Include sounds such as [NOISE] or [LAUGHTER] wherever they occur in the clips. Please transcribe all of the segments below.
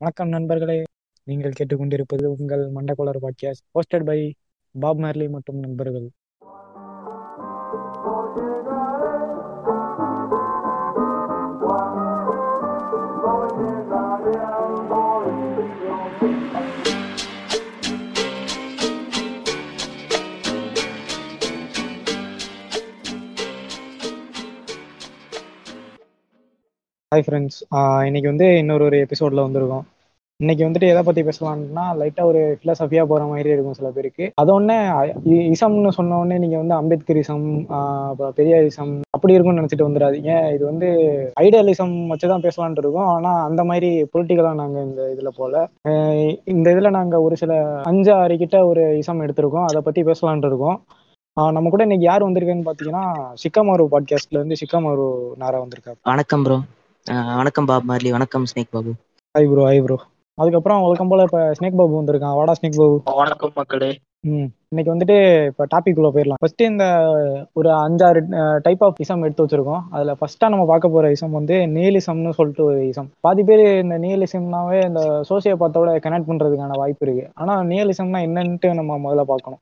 வணக்கம் நண்பர்களே. நீங்கள் கேட்டுக்கொண்டிருப்பது உங்கள் மண்டகோளர் podcast hosted by Bob Marley மற்றும் நண்பர்கள். ஹாய் ஃப்ரெண்ட்ஸ் இன்னைக்கு வந்து இன்னொரு ஒரு எபிசோட்ல வந்திருக்கோம். இன்னைக்கு வந்துட்டு எதை பத்தி பேசலாம்னா லைட்டா ஒரு பிலசபியா போற மாதிரி இருக்கும் சில பேருக்கு. அது ஒன்னே இ- இசம்னு சொன்ன உடனே நீங்க வந்து அம்பேத்கரிசம் அப்புறம் பெரியாரிசம் அப்படி இருக்கும்னு நினைச்சிட்டு வந்துடாதீங்க. இது வந்து ஐடியலிசம் வச்சுதான் பேசலான் இருக்கோம். ஆனா அந்த மாதிரி பொலிட்டிக்கலா நாங்க இந்த இதுல போல. இந்த இதுல நாங்க ஒரு சில அஞ்சு ஆறு கிட்ட ஒரு இசம் எடுத்திருக்கோம். அதை பத்தி பேசலான் இருக்கோம். நம்ம கூட இன்னைக்கு யார் வந்திருக்கேன்னு பாத்தீங்கன்னா சிக்கமாரு பாட்காஸ்ட்ல இருந்து சிக்கமாரு நாரா வந்திருக்காரு. வணக்கம் ப்ரோ வணக்கம் பாப் மார்லி வணக்கம் snake Babu. Hi bro hi bro அதுக்கப்புறம் வழக்கம் போல இப்ப ஸ்னேக் பாபு வந்திருக்கான். வாடா ஸ்னேக் பாபு. வணக்கம் மக்களே. இன்னைக்கு வந்துட்டு இப்போ டாபிக் உள்ள போயிடலாம். ஃபர்ஸ்ட் இந்த ஒரு அஞ்சாறு டைப் ஆஃப் இசம் எடுத்து வச்சிருக்கோம். அதுல ஃபர்ஸ்டா நம்ம பார்க்க போற இசம் வந்து நேலிசம்னு சொல்லிட்டு ஒரு இசம் பாதி பேர் இந்த நியலிசம்னாவே இந்த சோசிய பார்த்தோட கனெக்ட் பண்றதுக்கான வாய்ப்பு இருக்கு. ஆனா நியலிசம்னா என்னன்ட்டு நம்ம முதல்ல பார்க்கணும்.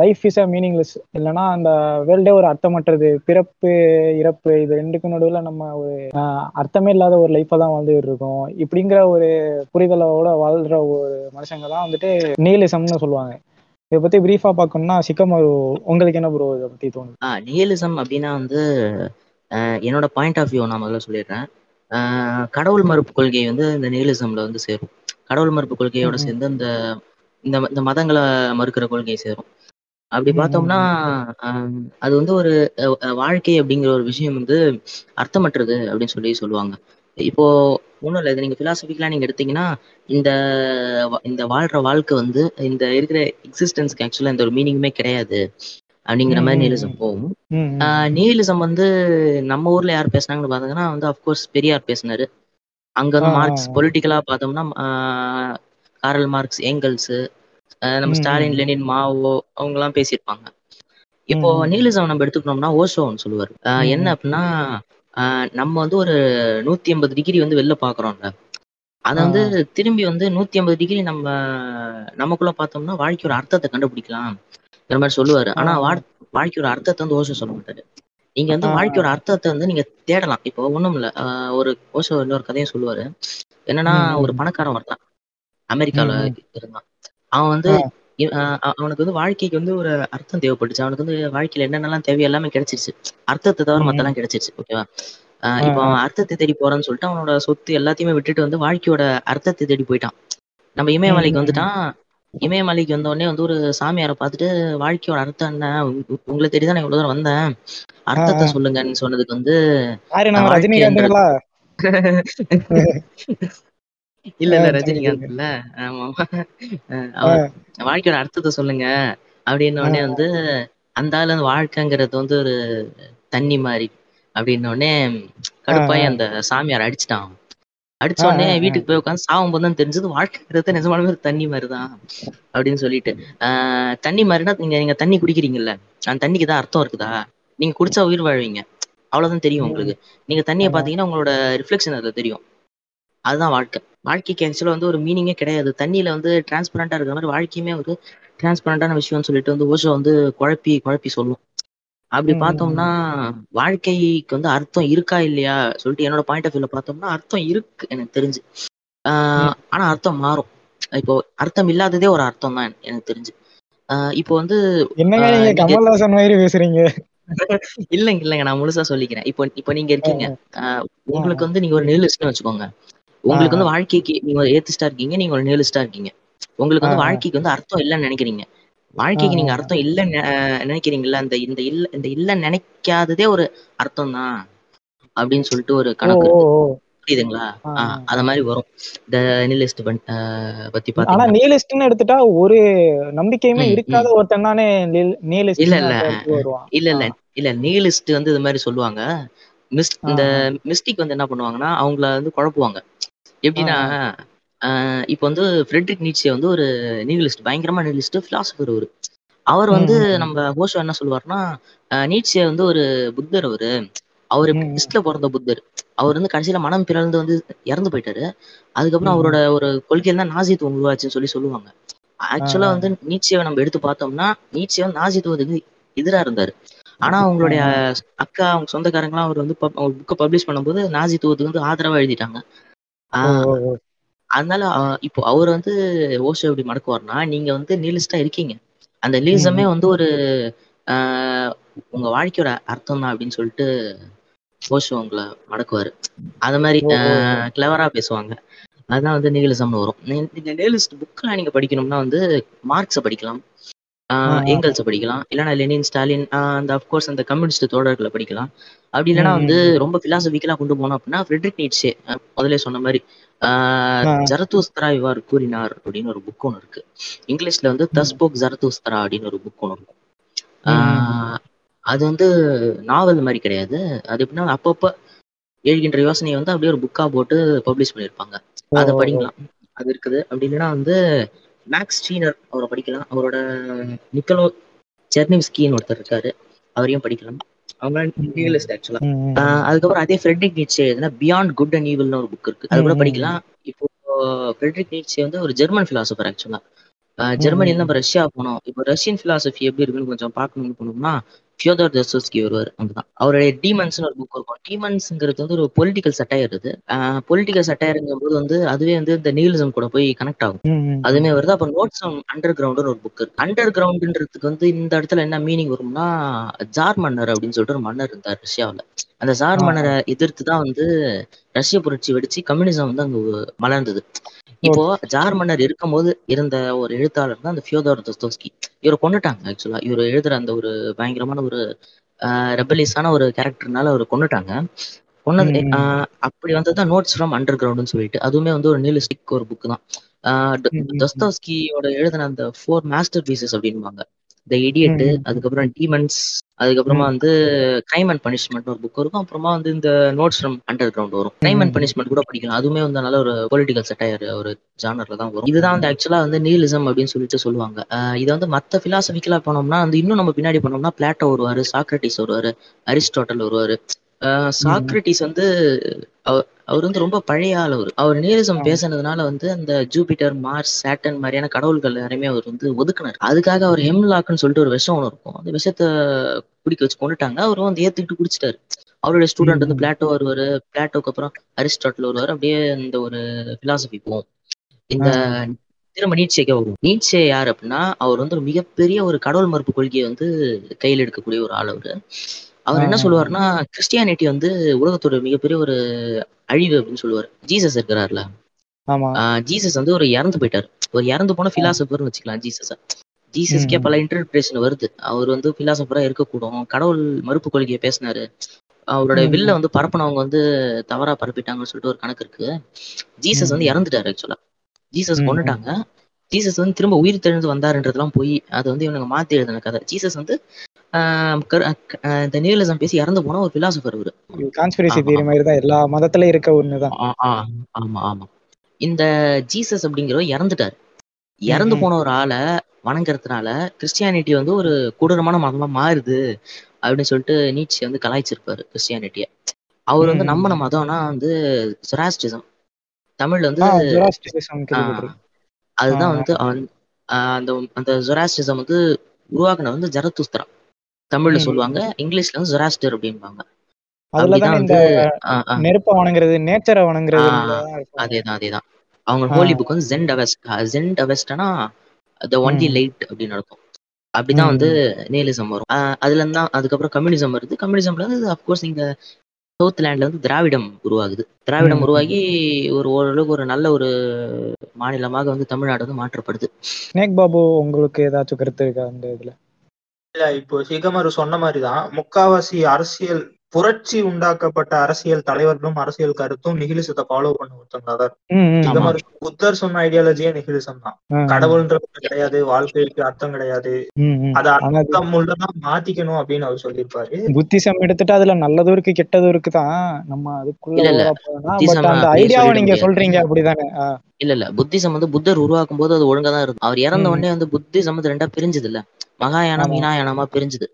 லைஃப் இஸ் அ மீனிங்லெஸ் இல்லைன்னா அந்த வேர்ல்டே ஒரு அர்த்தமற்றது பிறப்பு இறப்பு இது ரெண்டுக்கு நடுவில் நம்ம ஒரு அர்த்தமே இல்லாத ஒரு லைஃப்பை தான் வாழ்ந்துட்டு இருக்கோம். இப்படிங்கிற ஒரு புரிதலோட வாழ்ற ஒரு மனுஷங்க தான் வந்துட்டு நியலிசம்னு சொல்லுவாங்க. இதை பத்தி பிரீஃபா பார்க்கணும்னா சிக்கமாரு உங்களுக்கு என்ன ப்ரோ இதை பத்தி தோணுது? ஆ நியலிசம் அப்படின்னா வந்து என்னோட பாயிண்ட் ஆஃப் வியூ நான் முதல்ல சொல்லிடுறேன். கடவுள் மறுப்பு கொள்கை வந்து இந்த நியலிசம்ல வந்து சேரும். கடவுள் மறுப்பு கொள்கையோட. சேர்ந்து இந்த இந்த இந்த மதங்களை மறுக்கிற கொள்கை சேரும். அப்படி பார்த்தோம்னா அது வந்து ஒரு வாழ்க்கை அப்படிங்கிற ஒரு விஷயம் வந்து அர்த்தமற்றது அப்படின்னு சொல்லி சொல்லுவாங்க. இப்போ ஒன்றும் இல்லை இது நீங்க பிலாசபிக்கலா நீங்க எடுத்தீங்கன்னா இந்த இந்த வாழ்ற வாழ்க்கை வந்து இந்த இருக்கிற எக்ஸிஸ்டன்ஸ்க்கு ஆக்சுவலா இந்த ஒரு மீனிங்குமே கிடையாது அப்படிங்கிற மாதிரி ம், நியலிசம் ம். போகும் ம், ம். நியலிசம் வந்து நம்ம ஊர்ல யார் பேசுனாங்கன்னு பாத்தீங்கன்னா வந்து அஃப்கோர்ஸ் பெரியார் பேசினாரு அங்க வந்து மார்க்ஸ். பொலிட்டிக்கலா பார்த்தோம்னா காரல் மார்க்ஸ் ஏங்கல்ஸ் நம்ம ஸ்டாலின். லெனின் மாவோ அவங்க எல்லாம் பேசியிருப்பாங்க இப்போ ம், ம். நியலிசம் நம்ம எடுத்துக்கணும்னா ஓஷோன்னு சொல்லுவார் என்ன. அப்படின்னா நம்ம வந்து ஒரு நூத்தி ஐம்பது டிகிரி வந்து வெளில பாக்குறோம்ல அதை வந்து. திரும்பி வந்து நூத்தி ஐம்பது டிகிரி நம்ம நமக்குள்ள பார்த்தோம்னா வாழ்க்கை ஒரு அர்த்தத்தை கண்டுபிடிக்கலாம் இந்த மாதிரி சொல்லுவாரு ஆனா ஆ. வாழ்- வாழ்க்கை ஒரு அர்த்தத்தை வந்து ஓஷோ சொல்ல மாட்டாரு நீங்க வந்து ஆ, வாழ்க்கை ஆ. ஒரு அர்த்தத்தை வந்து நீங்க தேடலாம் இப்போ ஒண்ணும் இல்ல ஒரு ஓஷோ இன்னொரு கதையும் சொல்லுவாரு என்னன்னா ஒரு. பணக்காரன் ம், அமெரிக்கால. இருந்தான் அவன் வந்து அவனுக்கு வந்து வாழ்க்கைக்கு வந்து ஒரு அர்த்தம் தேவைப்பட்டுச்சு அவனுக்கு வந்து வாழ்க்கையில என்னென்னலாம் தேவை எல்லாமே கிடைச்சிருச்சு அர்த்தத்தை தவிர. மத்தெல்லாம் கிடைச்சிருச்சு ஓகேவா இப்போ. அவன் அர்த்தத்தை தேடி போறான்னு சொல்லிட்டு அவனோட சொத்து எல்லாத்தையுமே விட்டுட்டு வந்து வாழ்க்கையோட அர்த்தத்தை தேடி போயிட்டான் நம்ம இமயமலைக்கு. வந்துட்டான் இமயமலைக்கு வந்த உடனே வந்து ஒரு சாமியாரை பார்த்துட்டு வாழ்க்கையோட அர்த்தம் என்ன உங்க- உங்களை தேடி தான் நான் இவ்வளவு தூரம் வந்தேன் அர்த்தத்தை. சொல்லுங்கன்னு சொன்னதுக்கு வந்து [LAUGHS] இல்ல இல்ல ரஜினிகாந்த் இல்ல ஆமா வாழ்க்கையோட அர்த்தத்தை சொல்லுங்க. அப்படின்ன உடனே வந்து அந்த ஆளு வந்து வாழ்க்கைங்கிறது வந்து ஒரு தண்ணி மாதிரி அப்படின்ன உடனே கடுப்பாயி. அந்த சாமியார் அடிச்சிட்டான். அடிச்ச உடனே. வீட்டுக்கு போய் உட்காந்து சாவும் போது தான் தெரிஞ்சது வாழ்க்கைங்கிறது நிஜமாலுமே ஒரு தண்ணி மாதிரிதான் அப்படின்னு சொல்லிட்டு. ஆஹ் தண்ணி மாதிரினா நீங்க நீங்க தண்ணி குடிக்கிறீங்கல்ல அந்த தண்ணிக்கு தான் அர்த்தம் இருக்குதா? நீங்க குடிச்சா உயிர் வாழ்வீங்க. அவ்வளவுதான் தெரியும் உங்களுக்கு. நீங்க தண்ணியை பாத்தீங்கன்னா உங்களோட ரிஃப்ளெக்ஷன் அதுல தெரியும். அதுதான் வாழ்க்கை. வாழ்க்கைக்கு ஆக்சுவலா வந்து ஒரு மீனிங்கே கிடையாது. தண்ணியில வந்து டிரான்ஸ்பரண்டா இருக்கிற மாதிரி வாழ்க்கையுமே ஒரு டிரான்ஸ்பரண்டான விஷயம்னு சொல்லிட்டு வந்து ஓஷோ வந்து குழப்பி குழப்பி சொல்லும். அப்படி பார்த்தோம்னா வாழ்க்கைக்கு வந்து அர்த்தம் இருக்கா இல்லையா சொல்லிட்டு என்னோட பாயிண்ட் ஆஃப் வியூல பார்த்தோம்னா அர்த்தம் இருக்கு எனக்கு தெரிஞ்சு. ஆஹ். ஆனா அர்த்தம் மாறும். இப்போ அர்த்தம் இல்லாததே ஒரு அர்த்தம் தான் எனக்கு தெரிஞ்சு. ஆஹ் இப்போ வந்து என்னங்க நீங்க கமல்ஹாசன் மாதிரி பேசுறீங்க? இல்லைங்க இல்லைங்க. நான் முழுசா சொல்லிக்கிறேன். இப்போ இப்போ நீங்க இருக்கீங்க. உங்களுக்கு. வந்து நீங்க ஒரு நியூலிஸ்ட்னு வச்சுக்கோங்க. உங்களுக்கு. வந்து வாழ்க்கைக்கு நீங்க ஒரு ஏத்திஸ்டா இருக்கீங்க நீங்க ஒரு நியூலிஸ்டா இருக்கீங்க. உங்களுக்கு வந்து. வாழ்க்கைக்கு வந்து அர்த்தம் இல்லைன்னு நினைக்கிறீங்க. வாழ்க்கைக்கு நீங்க. அர்த்தம் இல்லைன்னு அஹ், நினைக்கிறீங்கல்ல அந்த இந்த இல்ல இந்த இல்ல நினைக்காததே ஒரு அர்த்தம் தான் அப்படின்னு சொல்லிட்டு ஒரு கணக்கு புரியுதுங்களா. அத மாதிரி வரும். இந்த நியூலிஸ்ட் பத்தி ஆனா பாத்தீங்கன்னா. நியலிஸ்ட்னு எடுத்துட்டா ஒரு நம்பிக்கையுமே இருக்காத ஒருத்தன் தானே இல்ல நியலிஸ்ட்னு இல்ல. இல்ல ஆ, இல்ல இல்ல நியூலிஸ்ட் வந்து இது மாதிரி சொல்லுவாங்க. மிஸ் இந்த மிஸ்டிக் வந்து என்ன பண்ணுவாங்கன்னா அவங்கள வந்து குழப்புவாங்க. எப்படின்னா இப்போ வந்து ஃப்ரெட்ரிக் நீட்சே வந்து ஒரு நியூலிஸ்ட் பயங்கரமா நியூலிஸ்ட் பிலாசபர் அவரு அவர் வந்து. நம்ம ஓஷோ என்ன சொல்லுவாருன்னா ஆஹ் நீட்சே வந்து ஒரு புத்தர் அவரு அவரு. கிறிஸ்ட்ல பிறந்த புத்தர் அவர் வந்து கடைசியில மனம் பிறந்து வந்து இறந்து போயிட்டாரு அதுக்கப்புறம். அவரோட ஒரு கொள்கையில் தான் நாசித்துவம் உருவாச்சுன்னு சொல்லி சொல்லுவாங்க ஆக்சுவலா வந்து நீட்சியை நம்ம எடுத்து பார்த்தோம்னா நீட்சியை வந்து நாசித்துவத்துக்கு எதிரா இருந்தாரு ஆனா அவங்களுடைய. அக்கா அவங்க சொந்தக்காரங்களாம் அவர் வந்து புக்கை பப்ளிஷ் பண்ணும்போது நாசித்துவத்துக்கு வந்து ஆதரவா எழுதிட்டாங்க. அதனால இப்போ அவர் வந்து ஓஷோ எப்படி மடக்குவார்னா நீங்க வந்து நீலிஸ்டா இருக்கீங்க அந்த நீலிசமே. வந்து ஒரு ஆஹ் உங்க வாழ்க்கையோட அர்த்தம் தான் அப்படின்னு சொல்லிட்டு ஓஷோ உங்களை மடக்குவாரு அது மாதிரி. கிளவரா பேசுவாங்க அதான் வந்து நீலிசம்னு வரும் நீ- இந்த நேலிஸ்ட் புக்கெல்லாம் நீங்க படிக்கணும்னா வந்து மார்க்ஸை படிக்கலாம். ஏங்கல்ஸை படிக்கலாம். இல்லைன்னா லெனின் ஸ்டாலின் அந்த அஃப்கோர்ஸ் அந்த கம்யூனிஸ்ட் தோழர்களை படிக்கலாம். அப்படி இல்லைன்னா ம், வந்து. ரொம்ப பிலாசபிக்கலா கொண்டு போனோம் அப்படின்னா ஃப்ரெட்ரிக் நீட்ஸே அஹ் முதல்ல சொன்ன மாதிரி. ஜரதூஸ்தரா இவ்வாறு கூறினார் அப்படின்னு ஒரு புக் ஒன்று இருக்கு. இங்கிலீஷ்ல வந்து. தஸ்போக் ஜரதூஸ்தரா அப்படின்னு ஒரு புக் ஒன்று இருக்கும். அது வந்து நாவல் மாதிரி கிடையாது. அது எப்படின்னா அப்பப்போ எழுகின்ற யோசனையை வந்து அப்படியே ஒரு புக்கா போட்டு பப்ளிஷ் பண்ணியிருப்பாங்க. அதை. படிக்கலாம். அது இருக்குது. அப்படி இல்லைன்னா வந்து மேக்ஸ் ஸ்டீனர் அவரை படிக்கலாம் அவரோட நிக்கலோ ஜெர்னிவ்ஸ்கின்னு ஒருத்தர் இருக்காரு அவரையும் படிக்கலாம் அவங்க. Nihilist actually. அதுக்கப்புறம் அதே ஃப்ரெட்ரிக் நீட்சே எதுனா பியாண்ட் குட் அண்ட் ஈவில்னு ஒரு புக் இருக்கு அது கூட. படிக்கலாம் இப்போ ஃப்ரெட்ரிக் நீட்சே வந்து ஒரு ஜெர்மன் பிலாசபர் ஆக்சுவலா ஜெர்மனில. நம்ம ரஷ்யா போனோம் இப்போ ரஷ்யன் பிலாசபி எப்படி இருக்குன்னு கொஞ்சம் பார்க்கணும்னு போனோம்னா ஃபியோதர் தஸ்தோஸ்கி வருவார் அங்கதான். அவருடைய டீமன்ஸ்னு ஒரு புக் இருக்கும். டீமன்ஸ்ங்கிறது வந்து ஒரு பொலிட்டிக்கல் சட்டையர் இது. பொலிட்டிக்கல் சட்டையருங்கும் போது வந்து அதுவே வந்து இந்த நீலிசம் கூட போய் கனெக்ட் ஆகும். ம், ம். அதுவுமே வருது. அப்ப நோட்ஸ் அண்டர் கிரவுண்ட் ஒரு புக் இருக்கு. அண்டர் கிரவுண்ட்ன்றதுக்கு வந்து இந்த இடத்துல என்ன மீனிங் வரும்னா ஜார் மன்னர் அப்படின்னு சொல்லிட்டு ஒரு மன்னர் இருந்தார் ரஷ்யாவுல. அந்த ஜார். மன்னரை எதிர்த்து தான் வந்து ரஷ்ய புரட்சி வெடிச்சு கம்யூனிசம் வந்து அங்க மலர்ந்தது. இப்போ. ஜார் மன்னர் இருக்கும்போது இருந்த ஒரு எழுத்தாளர் தான் அந்த ஃபியோதர் தஸ்தோஸ்கி இவரை கொண்டுட்டாங்க ஆக்சுவலா இவர் எழுதுற அந்த ஒரு பயங்கரமான ஒரு ரெபலிஸான ஒரு கேரக்டர்னால அவர் கொண்டுட்டாங்க கொன்னது அப்படி வந்ததுதான் நோட்ஸ் ஃப்ரம் அண்டர் கிரவுண்ட்னு சொல்லிட்டு. அதுவுமே வந்து ஒரு நியூலிஸ்டிக் ஒரு புக் தான். தஸ்தோஸ்கியோட எழுதின அந்த ஃபோர் மாஸ்டர் பீசஸ் அப்படின்பாங்க த இடியட். அதுக்கப்புறம் டீமன்ஸ் அதுக்கப்புறமா. வந்து கிரைம் அண்ட் பனிஷ்மெண்ட் ஒரு புக் இருக்கும் அப்புறமா வந்து இந்த நோட்ஸ் ஃப்ரம் அண்டர் கிரவுண்ட் வரும் கிரைம் அண்ட். பனிஷ்மெண்ட் கூட படிக்கலாம் அதுவுமே வந்து நல்ல ஒரு பொலிட்டிக்கல் சட்டையர் ஒரு ஜானர்ல தான் வரும் இதுதான் வந்து ஆக்சுவலா வந்து நீலிசம் அப்படின்னு சொல்லிட்டு சொல்லுவாங்க இது வந்து மத்த பிலாசபிக்கலா போனோம்னா வந்து இன்னும் நம்ம பின்னாடி போனோம்னா பிளாட்டோ வருவாரு சாக்ரட்டிஸ் வருவாரு அரிஸ்டாட்டல் வருவாரு. சாக்ரட்டிஸ் வந்து அவர் வந்து ரொம்ப பழைய ஆள் அவர் அவர் ஆ. பேசுனதுனால வந்து அந்த ஜூபிட்டர் மார்ஸ் சேட்டன் மாதிரியான கடவுள்கள் யாரையுமே அவர் வந்து ஒதுக்குனார். அதுக்காக அவர் ஹெம்லாக்னு சொல்லிட்டு ஒரு விஷம் ஒன்று இருக்கும். அந்த விஷத்தை குடிக்க வச்சு கொண்டுட்டாங்க. அவரும் வந்து ஏத்துக்கிட்டு குடிச்சிட்டாரு. அவருடைய ஸ்டூடெண்ட் வந்து. பிளாட்டோ வருவாரு. பிளாட்டோக்கு அப்புறம் அரிஸ்டாட்டில் வருவாரு. அப்படியே இந்த ஒரு பிலாசபி போகும். இந்த திரும்ப நீட்சேக்கே வரும். நீட்சே யார் அப்படின்னா அவர் வந்து ஒரு மிகப்பெரிய ஒரு கடவுள் மறுப்பு கொள்கையை வந்து கையில் எடுக்கக்கூடிய ஒரு ஆள் அவரு அவர் என்ன. சொல்லுவாருன்னா கிறிஸ்டியானிட்டி வந்து உலகத்தோட மிகப்பெரிய ஒரு அழிவு அப்படின்னு சொல்லுவார் ஜீசஸ் இருக்கிறார்ல ஜீசஸ் வந்து ஒரு இறந்து போயிட்டார் ஒரு இறந்து போன. பிலாசபர்னு வச்சுக்கலாம் ஜீசஸ ஜீசஸ்க்கே. பல இன்டர்பிரேஷன் வருது அவர் வந்து பிலாசபரா இருக்கக்கூடும் கடவுள் மறுப்பு கொள்கையை பேசினாரு அவரோட வில்ல. வந்து பரப்புனவங்க வந்து தவறா பரப்பிட்டாங்கன்னு சொல்லிட்டு ஒரு கணக்கு இருக்கு ஜீசஸ் வந்து. இறந்துட்டாரு ஆக்சுவலா ஜீசஸ். கொண்டுட்டாங்க ஜீசஸ் வந்து திரும்ப உயிர் தெழுந்து வந்தாருன்றதுலாம் போய் அது வந்து இவனுங்க மாத்தி எழுதின கதை ஜீசஸ் வந்து இந்த நியூலிசம் பேசி இறந்து போன ஒரு பிலாசபர் அவரு கான்ஸ்பிரசி தியரி மாதிரி தான் எல்லா மதத்திலயும் இருக்க ஒண்ணுதான் ஆமா ஆமா. இந்த ஜீசஸ் அப்படிங்கிறவர் இறந்துட்டாரு. இறந்து. போன ஒரு ஆளை வணங்குறதுனால கிறிஸ்டியானிட்டி வந்து ஒரு கொடூரமான மதமா மாறுது அப்படின்னு சொல்லிட்டு நீட்சி வந்து கலாய்ச்சிருப்பாரு கிறிஸ்டியானிட்டிய அவர் வந்து நம்பின. மதம்னா வந்து சொராஸ்டிசம் தமிழ்ல வந்து அதுதான். வந்து அந்த அந்த ஜொராஸ்டிசம் வந்து உருவாக்குன வந்து ஜரத்துஸ்திரா தமிழ்ல சொல்லுவாங்க. இங்கிலீஷ்ல வந்து ஜொராஸ்டர் அப்படிம்பாங்க அதுல அப்படிதான் தானே இந்த வந்து நெருப்ப வணங்குறது நேச்சரை இருப்பாங்க அதேதான் அதேதான் அவங்க. ஹோலி புக் வந்து ஜென்ட் அவெஸ்ட் ஜென்ட் அவெஸ்ட்னா த ஒன்லி. லைட் அப்படின்னு அர்த்தம் அப்படிதான் வந்து. நேலிசம் வரும் அதுல இருந்து அதுக்கப்புறம் கம்யூனிசம் வருது கம்யூனிசம்ல இருந்து அப்கோர்ஸ் இங்க சவுத் லேண்ட்ல வந்து திராவிடம் உருவாகுது திராவிடம். உருவாகி ஒரு ஓரளவுக்கு ஒரு நல்ல ஒரு மாநிலமாக வந்து தமிழ்நாடு வந்து மாற்றப்படுது ஸ்னேக் பாபு உங்களுக்கு ஏதாச்சும் கருத்து இருக்கா அந்த இதுல இல்ல இப்போ சிகமரு சொன்ன மாதிரிதான் முக்காவாசி அரசியல் புரட்சி உண்டாக்கப்பட்ட அரசியல் தலைவர்களும் அரசியல் கருத்தும் நிகிலிசத்தை ஃபாலோ பண்ண ஒருத்தவங்க தான் புத்தர் சொன்ன ஐடியாலஜியே நிகிலிசம் தான். கடவுள்ன்றது கிடையாது வாழ்க்கைக்கு அர்த்தம் கிடையாது. அதை அர்த்தம் உள்ளதான் மாத்திக்கணும் அப்படின்னு அவர் சொல்லியிருப்பாரு. புத்திசம் எடுத்துட்டு அதுல நல்லதும் இருக்கு கெட்டதும் இருக்கு தான் நம்ம அதுக்குள்ள அந்த ஐடியாவை நீங்க சொல்றீங்க அப்படிதானே. இல்ல இல்ல. புத்திசம் வந்து புத்தர் உருவாக்கும் போது அது ஒழுங்கா தான் இருக்கும். அவர் இறந்த. உடனே வந்து புத்திசம் வந்து ரெண்டா பிரிஞ்சது இல்ல மகாயானம் மீனாயானமா பிரிஞ்சுது.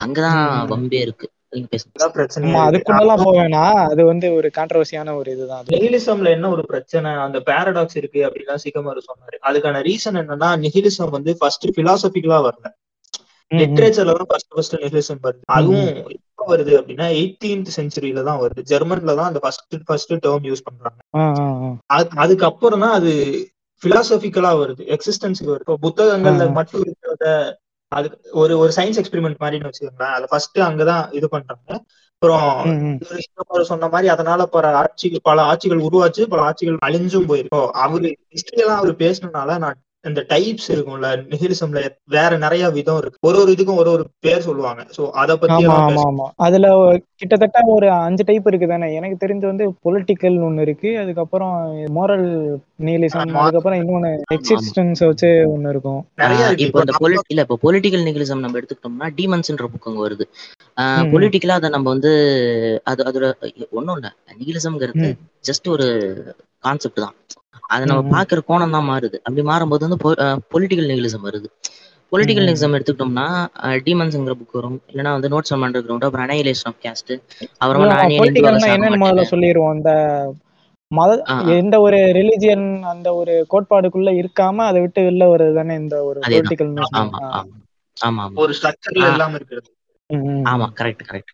அங்கதான். வம்பே இருக்கு. அதுக்குள்ளலாம் போவேனா? அது வந்து ஒரு கான்ட்ரவர்சியான ஒரு இதுதான். அது நிஹிலிசம்ல என்ன ஒரு பிரச்சனை? அந்த பேரடாக்ஸ் இருக்கு அப்படின்னா சிகமாரு சொன்னாரு. அதுக்கான ரீசன் என்னன்னா நிஹிலிசம் வந்து ஃபர்ஸ்ட் பிலாசபிக்கலா வரல. லிட்ரேச்சர்ல தான் ஃபர்ஸ்ட் ஃபர்ஸ்ட் நிஹிலிசம் வருது. அதுவும் எப்ப வருது அப்படின்னா எயிட்டீன்த் செஞ்சுரியில தான் வருது. ஜெர்மன்ல தான் அந்த ஃபர்ஸ்ட் ஃபர்ஸ்ட் டேர்ம் யூஸ் பண்றாங்க. அதுக்கப்புறம் தான் அது பிலாசபிக்கலா வருது. எக்ஸிஸ்டன்ஸுக்கு வருது. புத்தகங்கள்ல. மட்டும் இருக்கிறத அது ஒரு ஒரு சயின்ஸ் எக்ஸ்பெரிமெண்ட் மாதிரின்னு வச்சுக்கோங்களேன். அதை ஃபர்ஸ்ட் அங்கதான் இது பண்றாங்க. அப்புறம் சொன்ன மாதிரி அதனால பல ஆட்சிகள் பல ஆட்சிகள் உருவாச்சு பல ஆட்சிகள் அழிஞ்சும் போயிருக்கும். அவரு ஹிஸ்டரி எல்லாம் அவர் பேசினனால நான் இந்த டைப்ஸ் இருக்கும்ல நிஹிலிசம்ல வேற நிறைய விதம் இருக்கு. ஒரு ஒரு இதுக்கும் ஒரு ஒரு பேர் சொல்லுவாங்க. சோ அத பத்தி அதுல கிட்டத்தட்ட ஒரு அஞ்சு டைப் இருக்கு தானே எனக்கு தெரிஞ்சு வந்து பொலிட்டிக்கல் ஒண்ணு இருக்கு. அதுக்கப்புறம் மோரல் நீலிசம் ஆமா. அதுக்கப்புறம் இன்னொன்னு எக்ஸிஸ்டன்ஸ் வச்சு ஒண்ணு இருக்கும். நிறைய ஆஹ் இருக்கு. இப்போ இந்த பொலிட் இல்ல இப்போ பொலிட்டிக்கல் நிகிலிசம் நம்ம எடுத்துக்கிட்டோம்னா டீமன்ஸ்ன்ற புக் அங்க வருது. பொலிட்டிக்கலா அதை நம்ம வந்து அது அதோட ஒண்ணும் இல்ல. நிகிலிசம்ங்கிறது. ஜஸ்ட் ஒரு கான்செப்ட் தான். அதை நம்ம. பாக்குற கோணம் தான் மாறுது. அப்படி மாறும்போது வந்து பொலிட்டிக்கல் நிகிலிசம் வருது. பொலிட்டிக்கல் ம். நிகிலிசம் எடுத்துக்கிட்டோம்னா டீமன்ஸ்ங்கிற புக் வரும். இல்லைன்னா வந்து நோட்ஸ் ஆன் அண்டர் கிரவுண்ட் அப்புறம் அனைலேஷன் ஆஃப் கேஸ்ட் அப்புறமா என்னன்னு முதல்ல சொல்லிடுவோம் இந்த மத. எந்த ஒரு ரிலிஜியன் அந்த ஒரு கோட்பாடுக்குள்ள இருக்காம அதை விட்டு வெளில வருது தானே இந்த ஒரு பொலிட்டிக்கல் ஆமா ஆமா ஒரு ஸ்ட்ரக்சர்ல. இல்லாம இருக்கிறது. ஆமா கரெக்ட் கரெக்ட்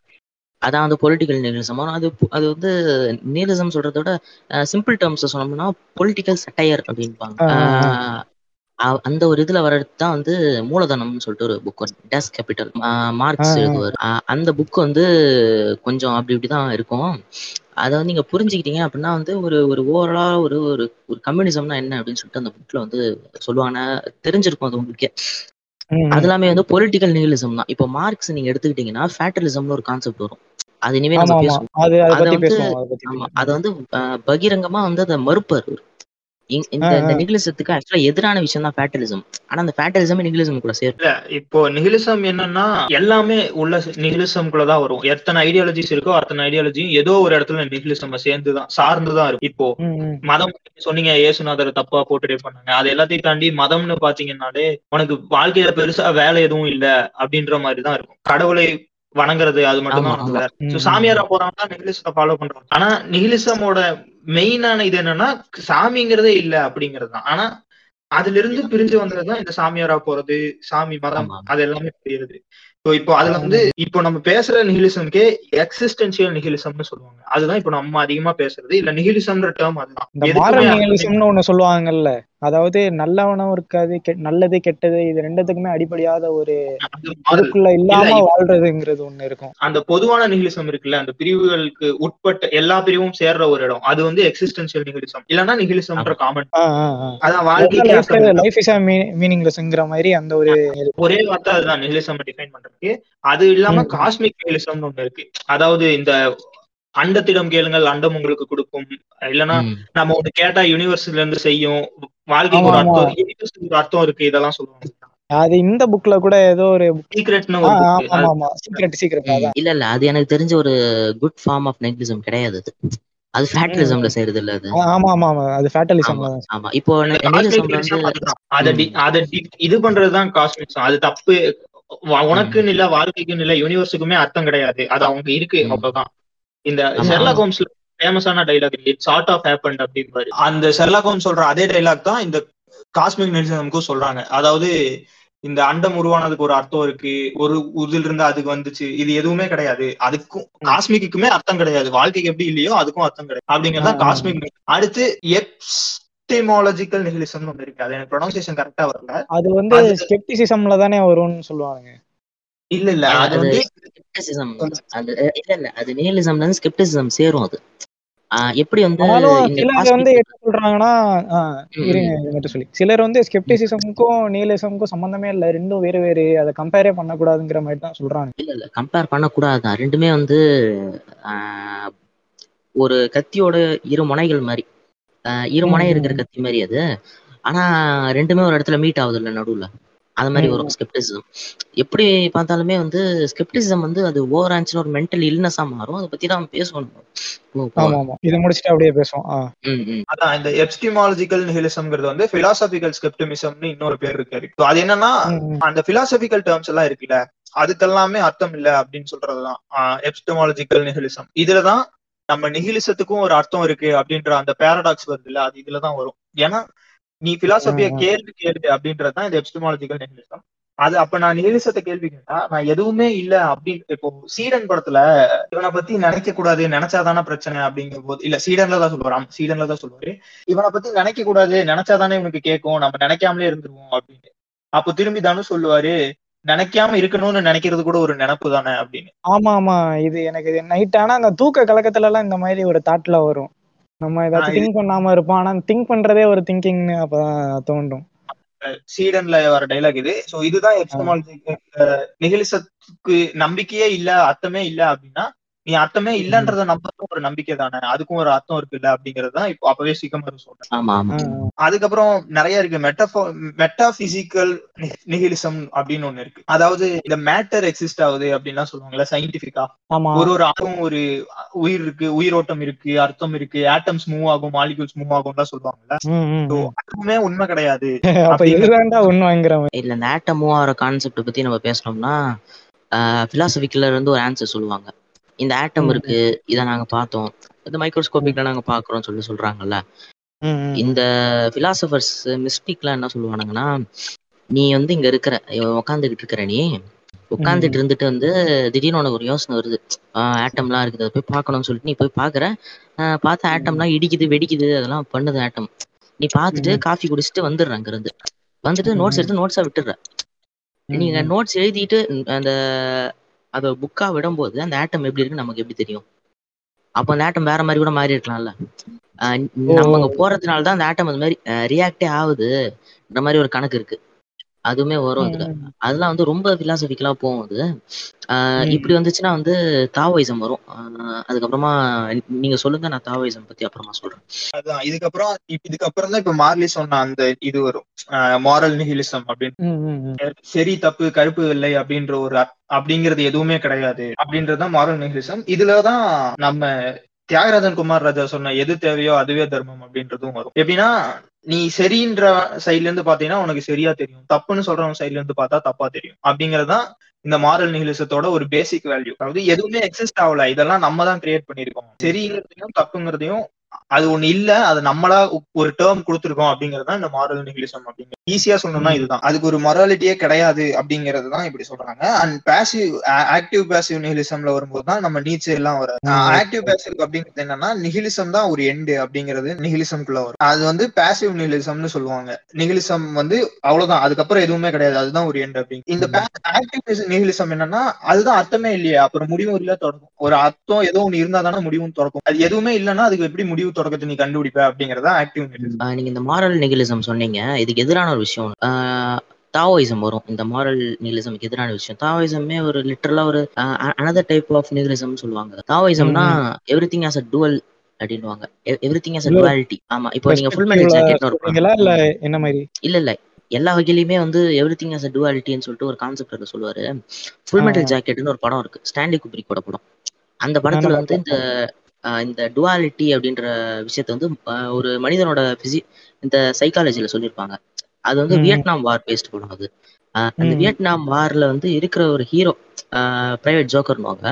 அதான் வந்து பொலிட்டிக்கல் நியலிசம் அது பு- அது வந்து நியலிசம் சொல்றத விட சிம்பிள் டேர்ம்ஸ் சொன்னோம்னா பொலிட்டிக்கல் சட்டையர் அப்படின்பாங்க அந்த ஒரு இதுல வர்றது தான் வந்து மூலதனம்னு சொல்லிட்டு ஒரு புக் வரும். Das Kapital Marx. எழுதுவார். அந்த புக் வந்து கொஞ்சம் அப்படி இப்படிதான் இருக்கும். அதை வந்து நீங்க புரிஞ்சுக்கிட்டீங்க அப்படின்னா வந்து ஒரு ஒரு ஓவரலா ஒரு ஒரு ஒரு கம்யூனிசம்னா என்ன அப்படின்னு சொல்லிட்டு அந்த புக்ல வந்து சொல்லுவாங்க. தெரிஞ்சிருக்கும் அது உங்களுக்கே. அது எல்லாமே வந்து பொலிட்டிக்கல் நிகலிசம் தான். இப்போ மார்க்ஸ் நீங்க எடுத்துக்கிட்டீங்கன்னா ஃபேட்டலிசம்னு ஒரு கான்செப்ட் வரும். அது இனிமே நம்ம பேசுவோம். அது வந்து ஆமா அதை வந்து பகிரங்கமா வந்து அதை மறுப்பார் இந்த. இந்த நிகிலிசத்துக்கு ஆக்சுவலா எதிரான விஷயம் தான் ஃபேட்டலிசம் ஆனா அந்த ஃபேட்டலிசம் நிகிலிசம் கூட சேரும். இல்ல இப்போ நிகிலிசம் என்னன்னா எல்லாமே உள்ள நிகிலிசம்குள்ளதான் வரும். எத்தனை ஐடியாலஜிஸ் இருக்கோ அத்தனை ஐடியாலஜியும் ஏதோ ஒரு இடத்துல நிகிலிசம் சேர்ந்துதான் சார்ந்துதான் இருக்கும். இப்போ. மதம் சொன்னீங்க இயேசுநாதர் தப்பா போட்டுட்டே பண்ணாங்க. அது எல்லாத்தையும் தாண்டி மதம்னு பாத்தீங்கன்னாலே உனக்கு வாழ்க்கையில பெருசா வேலை எதுவும் இல்ல அப்படின்ற மாதிரிதான் இருக்கும். கடவுளை வணங்குறது அது மட்டும் ஆமா. தான் உனக்கு ஆமா வேலை சோ ம், சாமியாரா போறாங்கன்னா நிகிலிசத்தை ஃபாலோ பண்றாங்க ஆனா நிகிலிசமோட மெயினான இது என்னன்னா சாமிங்கிறதே இல்ல அப்படிங்கிறது தான். ஆனா அதுல இருந்து பிரிஞ்சு வந்ததுதான் இந்த சாமியாரா போறது சாமி மதம் அது எல்லாமே புரியுது. So இப்போ அதுல வந்து இப்போ நம்ம பேசுற நிகிலிசம்க்கே எக்ஸிஸ்டன்சியல் நிகிலிசம்னு சொல்லுவாங்க. அதுதான் இப்போ நம்ம அதிகமா பேசுறது. இல்ல நிகிலிசம்ன்ற டேர்ம் அதுதான். நிகழ்ச்சிம்னு ஒண்ணு சொல்லுவாங்கல்ல. அதாவது நல்லவனும் இருக்காது நல்லது கெட்டது இது ரெண்டுத்துக்குமே அடிப்படையாத ஒரு அது moral. இதுக்குள்ள இல்ல இல்லாம வாழ்றதுங்கிறது ஒண்ணு இருக்கும். அந்த பொதுவான நிகிலிசம் இருக்குல்ல அந்த பிரிவுகளுக்கு உட்பட்ட எல்லா பிரிவும் சேர்ற ஒரு இடம். அது வந்து எக்ஸிஸ்டன்சியல் நிகிலிசம் இல்லன்னா நிகிலிசம்ன்ற காமன். அதான் இல்ல. லைஃப் இஸ் மீனிங்லெஸ்ங்கிற மாதிரி. அந்த ஒரு ஒரே வார்த்தை அதுதான் நிகிலிசம் டிஃபைன் பண்றதுக்கு அது இல்லாம. காஸ்மிக் நிகிலிசம்னு ஒண்ணு இருக்கு. அதாவது இந்த அண்டத்திடம் கேளுங்கள் அண்டம் உங்களுக்கு கொடுக்கும். இல்லைன்னா. நம்ம ஒண்ணு கேட்டா யூனிவர்ஸ்ல இருந்து செய்யும். வாழ்க்கைக்கு ஒரு. அர்த்தம் universe-க்கு ஒரு அர்த்தம் இருக்கு. இதெல்லாம் சொல்லுவாங்க. அது இந்த புக்ல கூட ஏதோ ஒரு சீக்ரெட்னு சீக்ரெட் சீக்ரெட் இல்ல இல்ல. அது எனக்கு தெரிஞ்ச ஒரு குட் ஃபார்ம் ஆஃப் நெக்லிசம் கிடையாது அது. அது ஃபேட்டலிசம்ல செய்யறது இல்ல அது. ஆமா ஆமா ஆமா. அது ஃபேட்டலிசம்ல ஆமா இப்போ நெகிலிசம்ல வந்து. அத அத இது பண்றதுதான் காஸ்மிக்ஸ். அது தப்பு. உனக்குன்னு இல்ல வாழ்க்கைக்குன்னு இல்ல யூனிவர்ஸுக்குமே அர்த்தம் கிடையாது. அது அவங்க இருக்கு. அவ்வளவுதான். இந்த ஆமா. ஹோம்ஸ்ல ஃபேமஸான dialogue it's sort of happen அப்படின்பாரு அந்த ஷெர்லாக் ஹோம்ஸ் சொல்ற அதே டைலாக் தான் இந்த காஸ்மிக் நிகிலிசம்க்கும் சொல்றாங்க. அதாவது இந்த அண்டம் உருவானதுக்கு ஒரு அர்த்தம் இருக்கு. ஒரு இதுல இருந்து அதுக்கு வந்துச்சு. இது எதுவுமே கிடையாது. அதுக்கும் காஸ்மிக்குமே அர்த்தம் கிடையாது. வாழ்க்கைக்கு எப்படி இல்லையோ அதுக்கும் அர்த்தம் கிடையாது. அப்படிங்கறது. காஸ்மிக் அடுத்து எப்ஸ்டெமாலஜிக்கல் நிகிலிசம் ஒன்று இருக்கு. அது எனக்கு ப்ரொனன்சியேஷன் கரெக்டா வரல. அது வந்து ஸ்கெப்டிசிசம்ல தானே வரும்னு சொல்லுவாங்க இல்ல இல்ல. அது- வந்து skepticism. அது இல்ல இல்ல. அது நியலிசம்ல இருந்து skepticism சேரும் அது. எப்படி வந்து சிலர் வந்து என்ன சொல்றாங்கன்னா மட்டும் சொல்லி. சிலர் வந்து ஸ்கெப்டிசிசம்க்கும் நியலிசம்க்கும் சம்பந்தமே இல்ல. ரெண்டும் வேறு வேறு. அதை கம்பேரே பண்ணக்கூடாதுங்கிற மாதிரி தான் சொல்றாங்க. இல்ல இல்ல. கம்பேர் பண்ணக்கூடாதுதான் ரெண்டுமே வந்து ஆஹ், ஒரு கத்தியோட இரு முனைகள் மாதிரி. இரு முனை ம், இருக்கிற. கத்தி மாதிரி அது. ஆனா ரெண்டுமே ஒரு இடத்துல மீட் ஆகுது இல்ல நடுவுல. அது மாதிரி வரும் ஸ்கெப்டிசிசம் எப்படி பார்த்தாலுமே வந்து ஸ்கெப்டிசிசம் வந்து அது ஓவர் ஆன்ஸ்னு ஒரு மென்டல் இல்னஸா மாறும். அதை பத்தி தான் பேசணும் இதை முடிச்சுட்டு அப்படியே பேசுவோம். அதான் இந்த எப்ஸ்டிமாலஜிக்கல் நிகிலிசம்ங்கிறது வந்து பிலாசபிக்கல் ஸ்கெப்டிமிசம்னு இன்னொரு பேர் இருக்கு. அது என்னன்னா. அந்த பிலாசபிக்கல் டேர்ம்ஸ் எல்லாம் இருக்குல்ல அதுக்கெல்லாமே அர்த்தம் இல்ல அப்படின்னு சொல்றதுதான். எபிஸ்டமாலஜிக்கல் நிகிலிசம் இதுலதான் நம்ம நிகிலிசத்துக்கும் ஒரு அர்த்தம் இருக்கு அப்படின்ற அந்த பேரடாக்ஸ் வருது இல்ல அது இதுலதான் வரும். ஏன்னா நீ பிலாசபிய. கேள்வி கேள்வி அப்படின்றதுதான் இந்த எபிஸ்டமாலஜிக்கல் நிகிலிசம் அது அப்ப நான் நிகிலிசத்தை கேள்வி கேட்டா நான் எதுவுமே இல்ல அப்படின்னு இப்போ சீடன் படத்துல இவனை பத்தி நினைக்க கூடாது நினைச்சாதானே பிரச்சனை அப்படிங்கும் போது இல்ல சீடன்ல தான் சொல்லுவாரு ஆமா, சீடன்ல தான் சொல்லுவாரு. இவனை பத்தி நினைக்க கூடாது நினைச்சாதானே இவனுக்கு கேட்கும் நம்ம நினைக்காமலே இருந்துருவோம் அப்படின்னு. அப்போ திரும்பி தானே சொல்லுவாரு நினைக்காம இருக்கணும்னு நினைக்கிறது கூட ஒரு நினைப்பு தானே அப்படின்னு. ஆமா ஆமா. இது எனக்கு நைட் ஆனா அந்த தூக்க கலக்கத்துல எல்லாம் இந்த மாதிரி ஒரு தாட்ல வரும். நம்ம ஏதாச்சும் இது- திங்க் பண்ணாம இருப்போம். ஆனா திங்க் பண்றதே ஒரு திங்கிங்னு அப்பதான் தோன்றும். சீடன்ல வர டைலாக் இது. சோ இதுதான் எபிஸ்டமாலஜி நிகழிசத்துக்கு நம்பிக்கையே இல்ல அர்த்தமே இல்ல அப்படின்னா நீ அர்த்தமே இல்லன்றத நம்பறதும் ஒரு நம்பிக்கை தானே? அதுக்கும் ஒரு அர்த்தம் இருக்குல்ல அப்படிங்கறது தான் இப்போ அப்பவே சீக்கிரம் சொல்றேன். ஆமா ஆமா. ஆ, அதுக்கப்புறம் நிறைய இருக்கு. மெட்டபோ மெட்டாபிசிக்கல் நிகிலிசம் அப்படின்னு ஒண்ணு இருக்கு. அதாவது இந்த மேட்டர் எக்ஸிஸ்ட் ஆகுது அப்படின்லாம் சொல்லுவாங்கல்ல சயின்டிபிக்கா ஒரு ஒரு ஆகும் ஒரு உயிர் இருக்கு உயிரோட்டம் இருக்கு அர்த்தம் இருக்கு ஆட்டம்ஸ் மூவ் ஆகும் மாலிகூல்ஸ் மூவ் ஆகும்லாம் சொல்லுவாங்கல்ல. அதுவுமே உண்மை கிடையாது. [LAUGHS] அப்ப இதுதான்டா உண்மை வாங்குற மாதிரி இல்ல இந்த ஆட்டம் மூவ் ஆகிற கான்செப்ட் பத்தி நம்ம பேசணும்னா பிலாசபிக்கல இருந்து ஒரு ஆன்சர் சொல்லுவாங்க. இந்த ஆட்டம். இருக்கு இதை நாங்க பார்த்தோம். இந்த மைக்ரோஸ்கோபிக்ல நாங்க பாக்குறோம் சொல்லி சொல்றாங்கல்ல. இந்த பிலாசபர்ஸ் மிஸ்டிக்லாம் என்ன சொல்லுவானுங்கன்னா நீ வந்து இங்க இருக்கிற உட்காந்துக்கிட்டு இருக்கிற நீ உட்காந்துட்டு இருந்துட்டு வந்து திடீர்னு உனக்கு ஒரு யோசனை வருது. ஆட்டம்லாம் இருக்குது அதை போய் பார்க்கணும்னு சொல்லிட்டு நீ போய் பாக்குற பார்த்த ஆட்டம்லாம் இடிக்குது வெடிக்குது அதெல்லாம் பண்ணுது ஆட்டம் நீ பார்த்துட்டு ம். காஃபி குடிச்சிட்டு வந்துடுற அங்க இருந்து வந்துட்டு நோட்ஸ். எடுத்து நோட்ஸா விட்டுடுற. நீங்க. நோட்ஸ் எழுதிட்டு அந்த அத புக்கா விடும்போது அந்த ஆட்டம் எப்படி இருக்கு நமக்கு எப்படி தெரியும்? அப்ப அந்த ஆட்டம் வேற மாதிரி கூட மாறி இருக்கலாம்ல. ஆஹ் நம்ம அங்க போறதுனால தான் அந்த ஆட்டம் அந்த மாதிரி ரியாக்டே ஆகுது இந்த மாதிரி ஒரு கணக்கு இருக்கு. அதுவுமே வரும் இதுல அதெல்லாம் வந்து ரொம்ப பிலாசபிக்கலா போகும் அது. இப்படி வந்துச்சுன்னா வந்து தாவோயிசம் வரும். ஆஹ் அதுக்கப்புறமா நீங்க சொல்லுங்க நான் தாவோயிசம் பத்தி அப்புறமா சொல்றேன். அதான் இதுக்கப்புறம் இதுக்கப்புறம் தான் இப்ப மார்லி சொன்ன அந்த இது வரும். மாரல் நிகிலிசம் அப்படின்னு. சரி தப்பு கருப்பு வெள்ளை அப்படின்ற ஒரு அப்படிங்கிறது எதுவுமே கிடையாது. அப்படின்றதுதான் மாரல் நிகிலிசம் இதுலதான் நம்ம தியாகராஜன் குமார் ராஜா சொன்ன எது தேவையோ அதுவே தர்மம் அப்படின்றதும் வரும். எப்படின்னா நீ சரின்ற சைட்ல இருந்து பாத்தீங்கன்னா உனக்கு சரியா தெரியும். தப்புன்னு சொல்றவங்க சைட்ல இருந்து பார்த்தா தப்பா தெரியும். அப்படிங்கறதுதான் இந்த மாரல் நிகழ்ச்சத்தோட ஒரு பேசிக் வேல்யூ அதாவது எதுவுமே எக்ஸிஸ்ட் ஆகல. இதெல்லாம் நம்ம தான் கிரியேட் பண்ணிருக்கோம் சரிங்கிறதையும் தப்புங்கிறதையும் அது ஒண்ணு இல்ல அது நம்மளா ஒரு டேர்ம் கொடுத்துருக்கோம் அப்படிங்கிறது இந்த மாரல் நிகிலிசம் அப்படிங்கிறது ஈஸியா சொல்லணும்னா இதுதான். அதுக்கு ஒரு மொராலிட்டியே கிடையாது அப்படிங்கிறது தான் இப்படி சொல்றாங்க. அண்ட் பேசிவ் ஆக்டிவ் பேசிவ் நிகிலிசம்ல வரும்போது தான் நம்ம நீச்சே எல்லாம் வரும். ஆக்டிவ் பேசிவ் அப்படிங்கிறது என்னன்னா நிகிலிசம் தான் ஒரு எண்டு அப்படிங்கிறது நிகிலிசம்குள்ள வரும். அது வந்து பேசிவ் நிகிலிசம்னு சொல்லுவாங்க. நிகிலிசம் வந்து அவ்வளவுதான். அதுக்கப்புறம் எதுவுமே கிடையாது. அதுதான் ஒரு எண்டு அப்படிங்க. இந்த ஆக்டிவ் நிகிலிசம் என்னன்னா அதுதான் அர்த்தமே இல்லையா. அப்புறம் முடிவும் இல்ல தொடக்கும் ஒரு அர்த்தம் ஏதோ ஒண்ணு இருந்தா தானே முடிவும் தொடக்கும் அது எதுவுமே இல்லைன்னா அதுக்கு எப்படி முடிவு தொடக்கத்தை நீ கண்டுபிடிப்ப அப்படிங்கறத ஆக்டிவ் நீங்க இந்த மாரல் நிகிலிசம் சொன்னீங்க. இதுக்கு எதிரான ஒரு விஷயம். தாவோயிசம் வரும். இந்த மாரல் நிகிலிசம்க்கு எதிரான விஷயம். தாவோயிசமே ஒரு லிட்டரலா ஒரு அனதர் டைப் ஆஃப் நிகிலிசம் சொல்லுவாங்க. தாவோயிசம்னா everything as a dual அப்படின்வாங்க everything as a duality ஆமா இப்போ நீங்க ஃபுல் சொல்றீங்களா இல்ல என்ன மாதிரி? இல்ல இல்ல. எல்லா வகையிலுமே வந்து எவ்ரி திங் ஆஸ் அ டுவாலிட்டின்னு சொல்லிட்டு ஒரு கான்செப்ட் இருக்கு சொல்லுவாரு. ஃபுல் மெட்டல் ஜாக்கெட்னு ஒரு படம் இருக்கு. ஸ்டான்லி குப்ரிக்கோட படம். அந்த படத்துல வந்து இந்த இந்த டுவாலிட்டி அப்படின்ற விஷயத்த வந்து ஒரு மனிதனோட பிசி இந்த சைக்காலஜில சொல்லியிருப்பாங்க. அது வந்து. வியட்நாம் வார் பேஸ்ட் படம் அது. அந்த. வியட்நாம் வார்ல வந்து இருக்கிற ஒரு ஹீரோ பிரைவேட் ஜோக்கர்னுவாங்க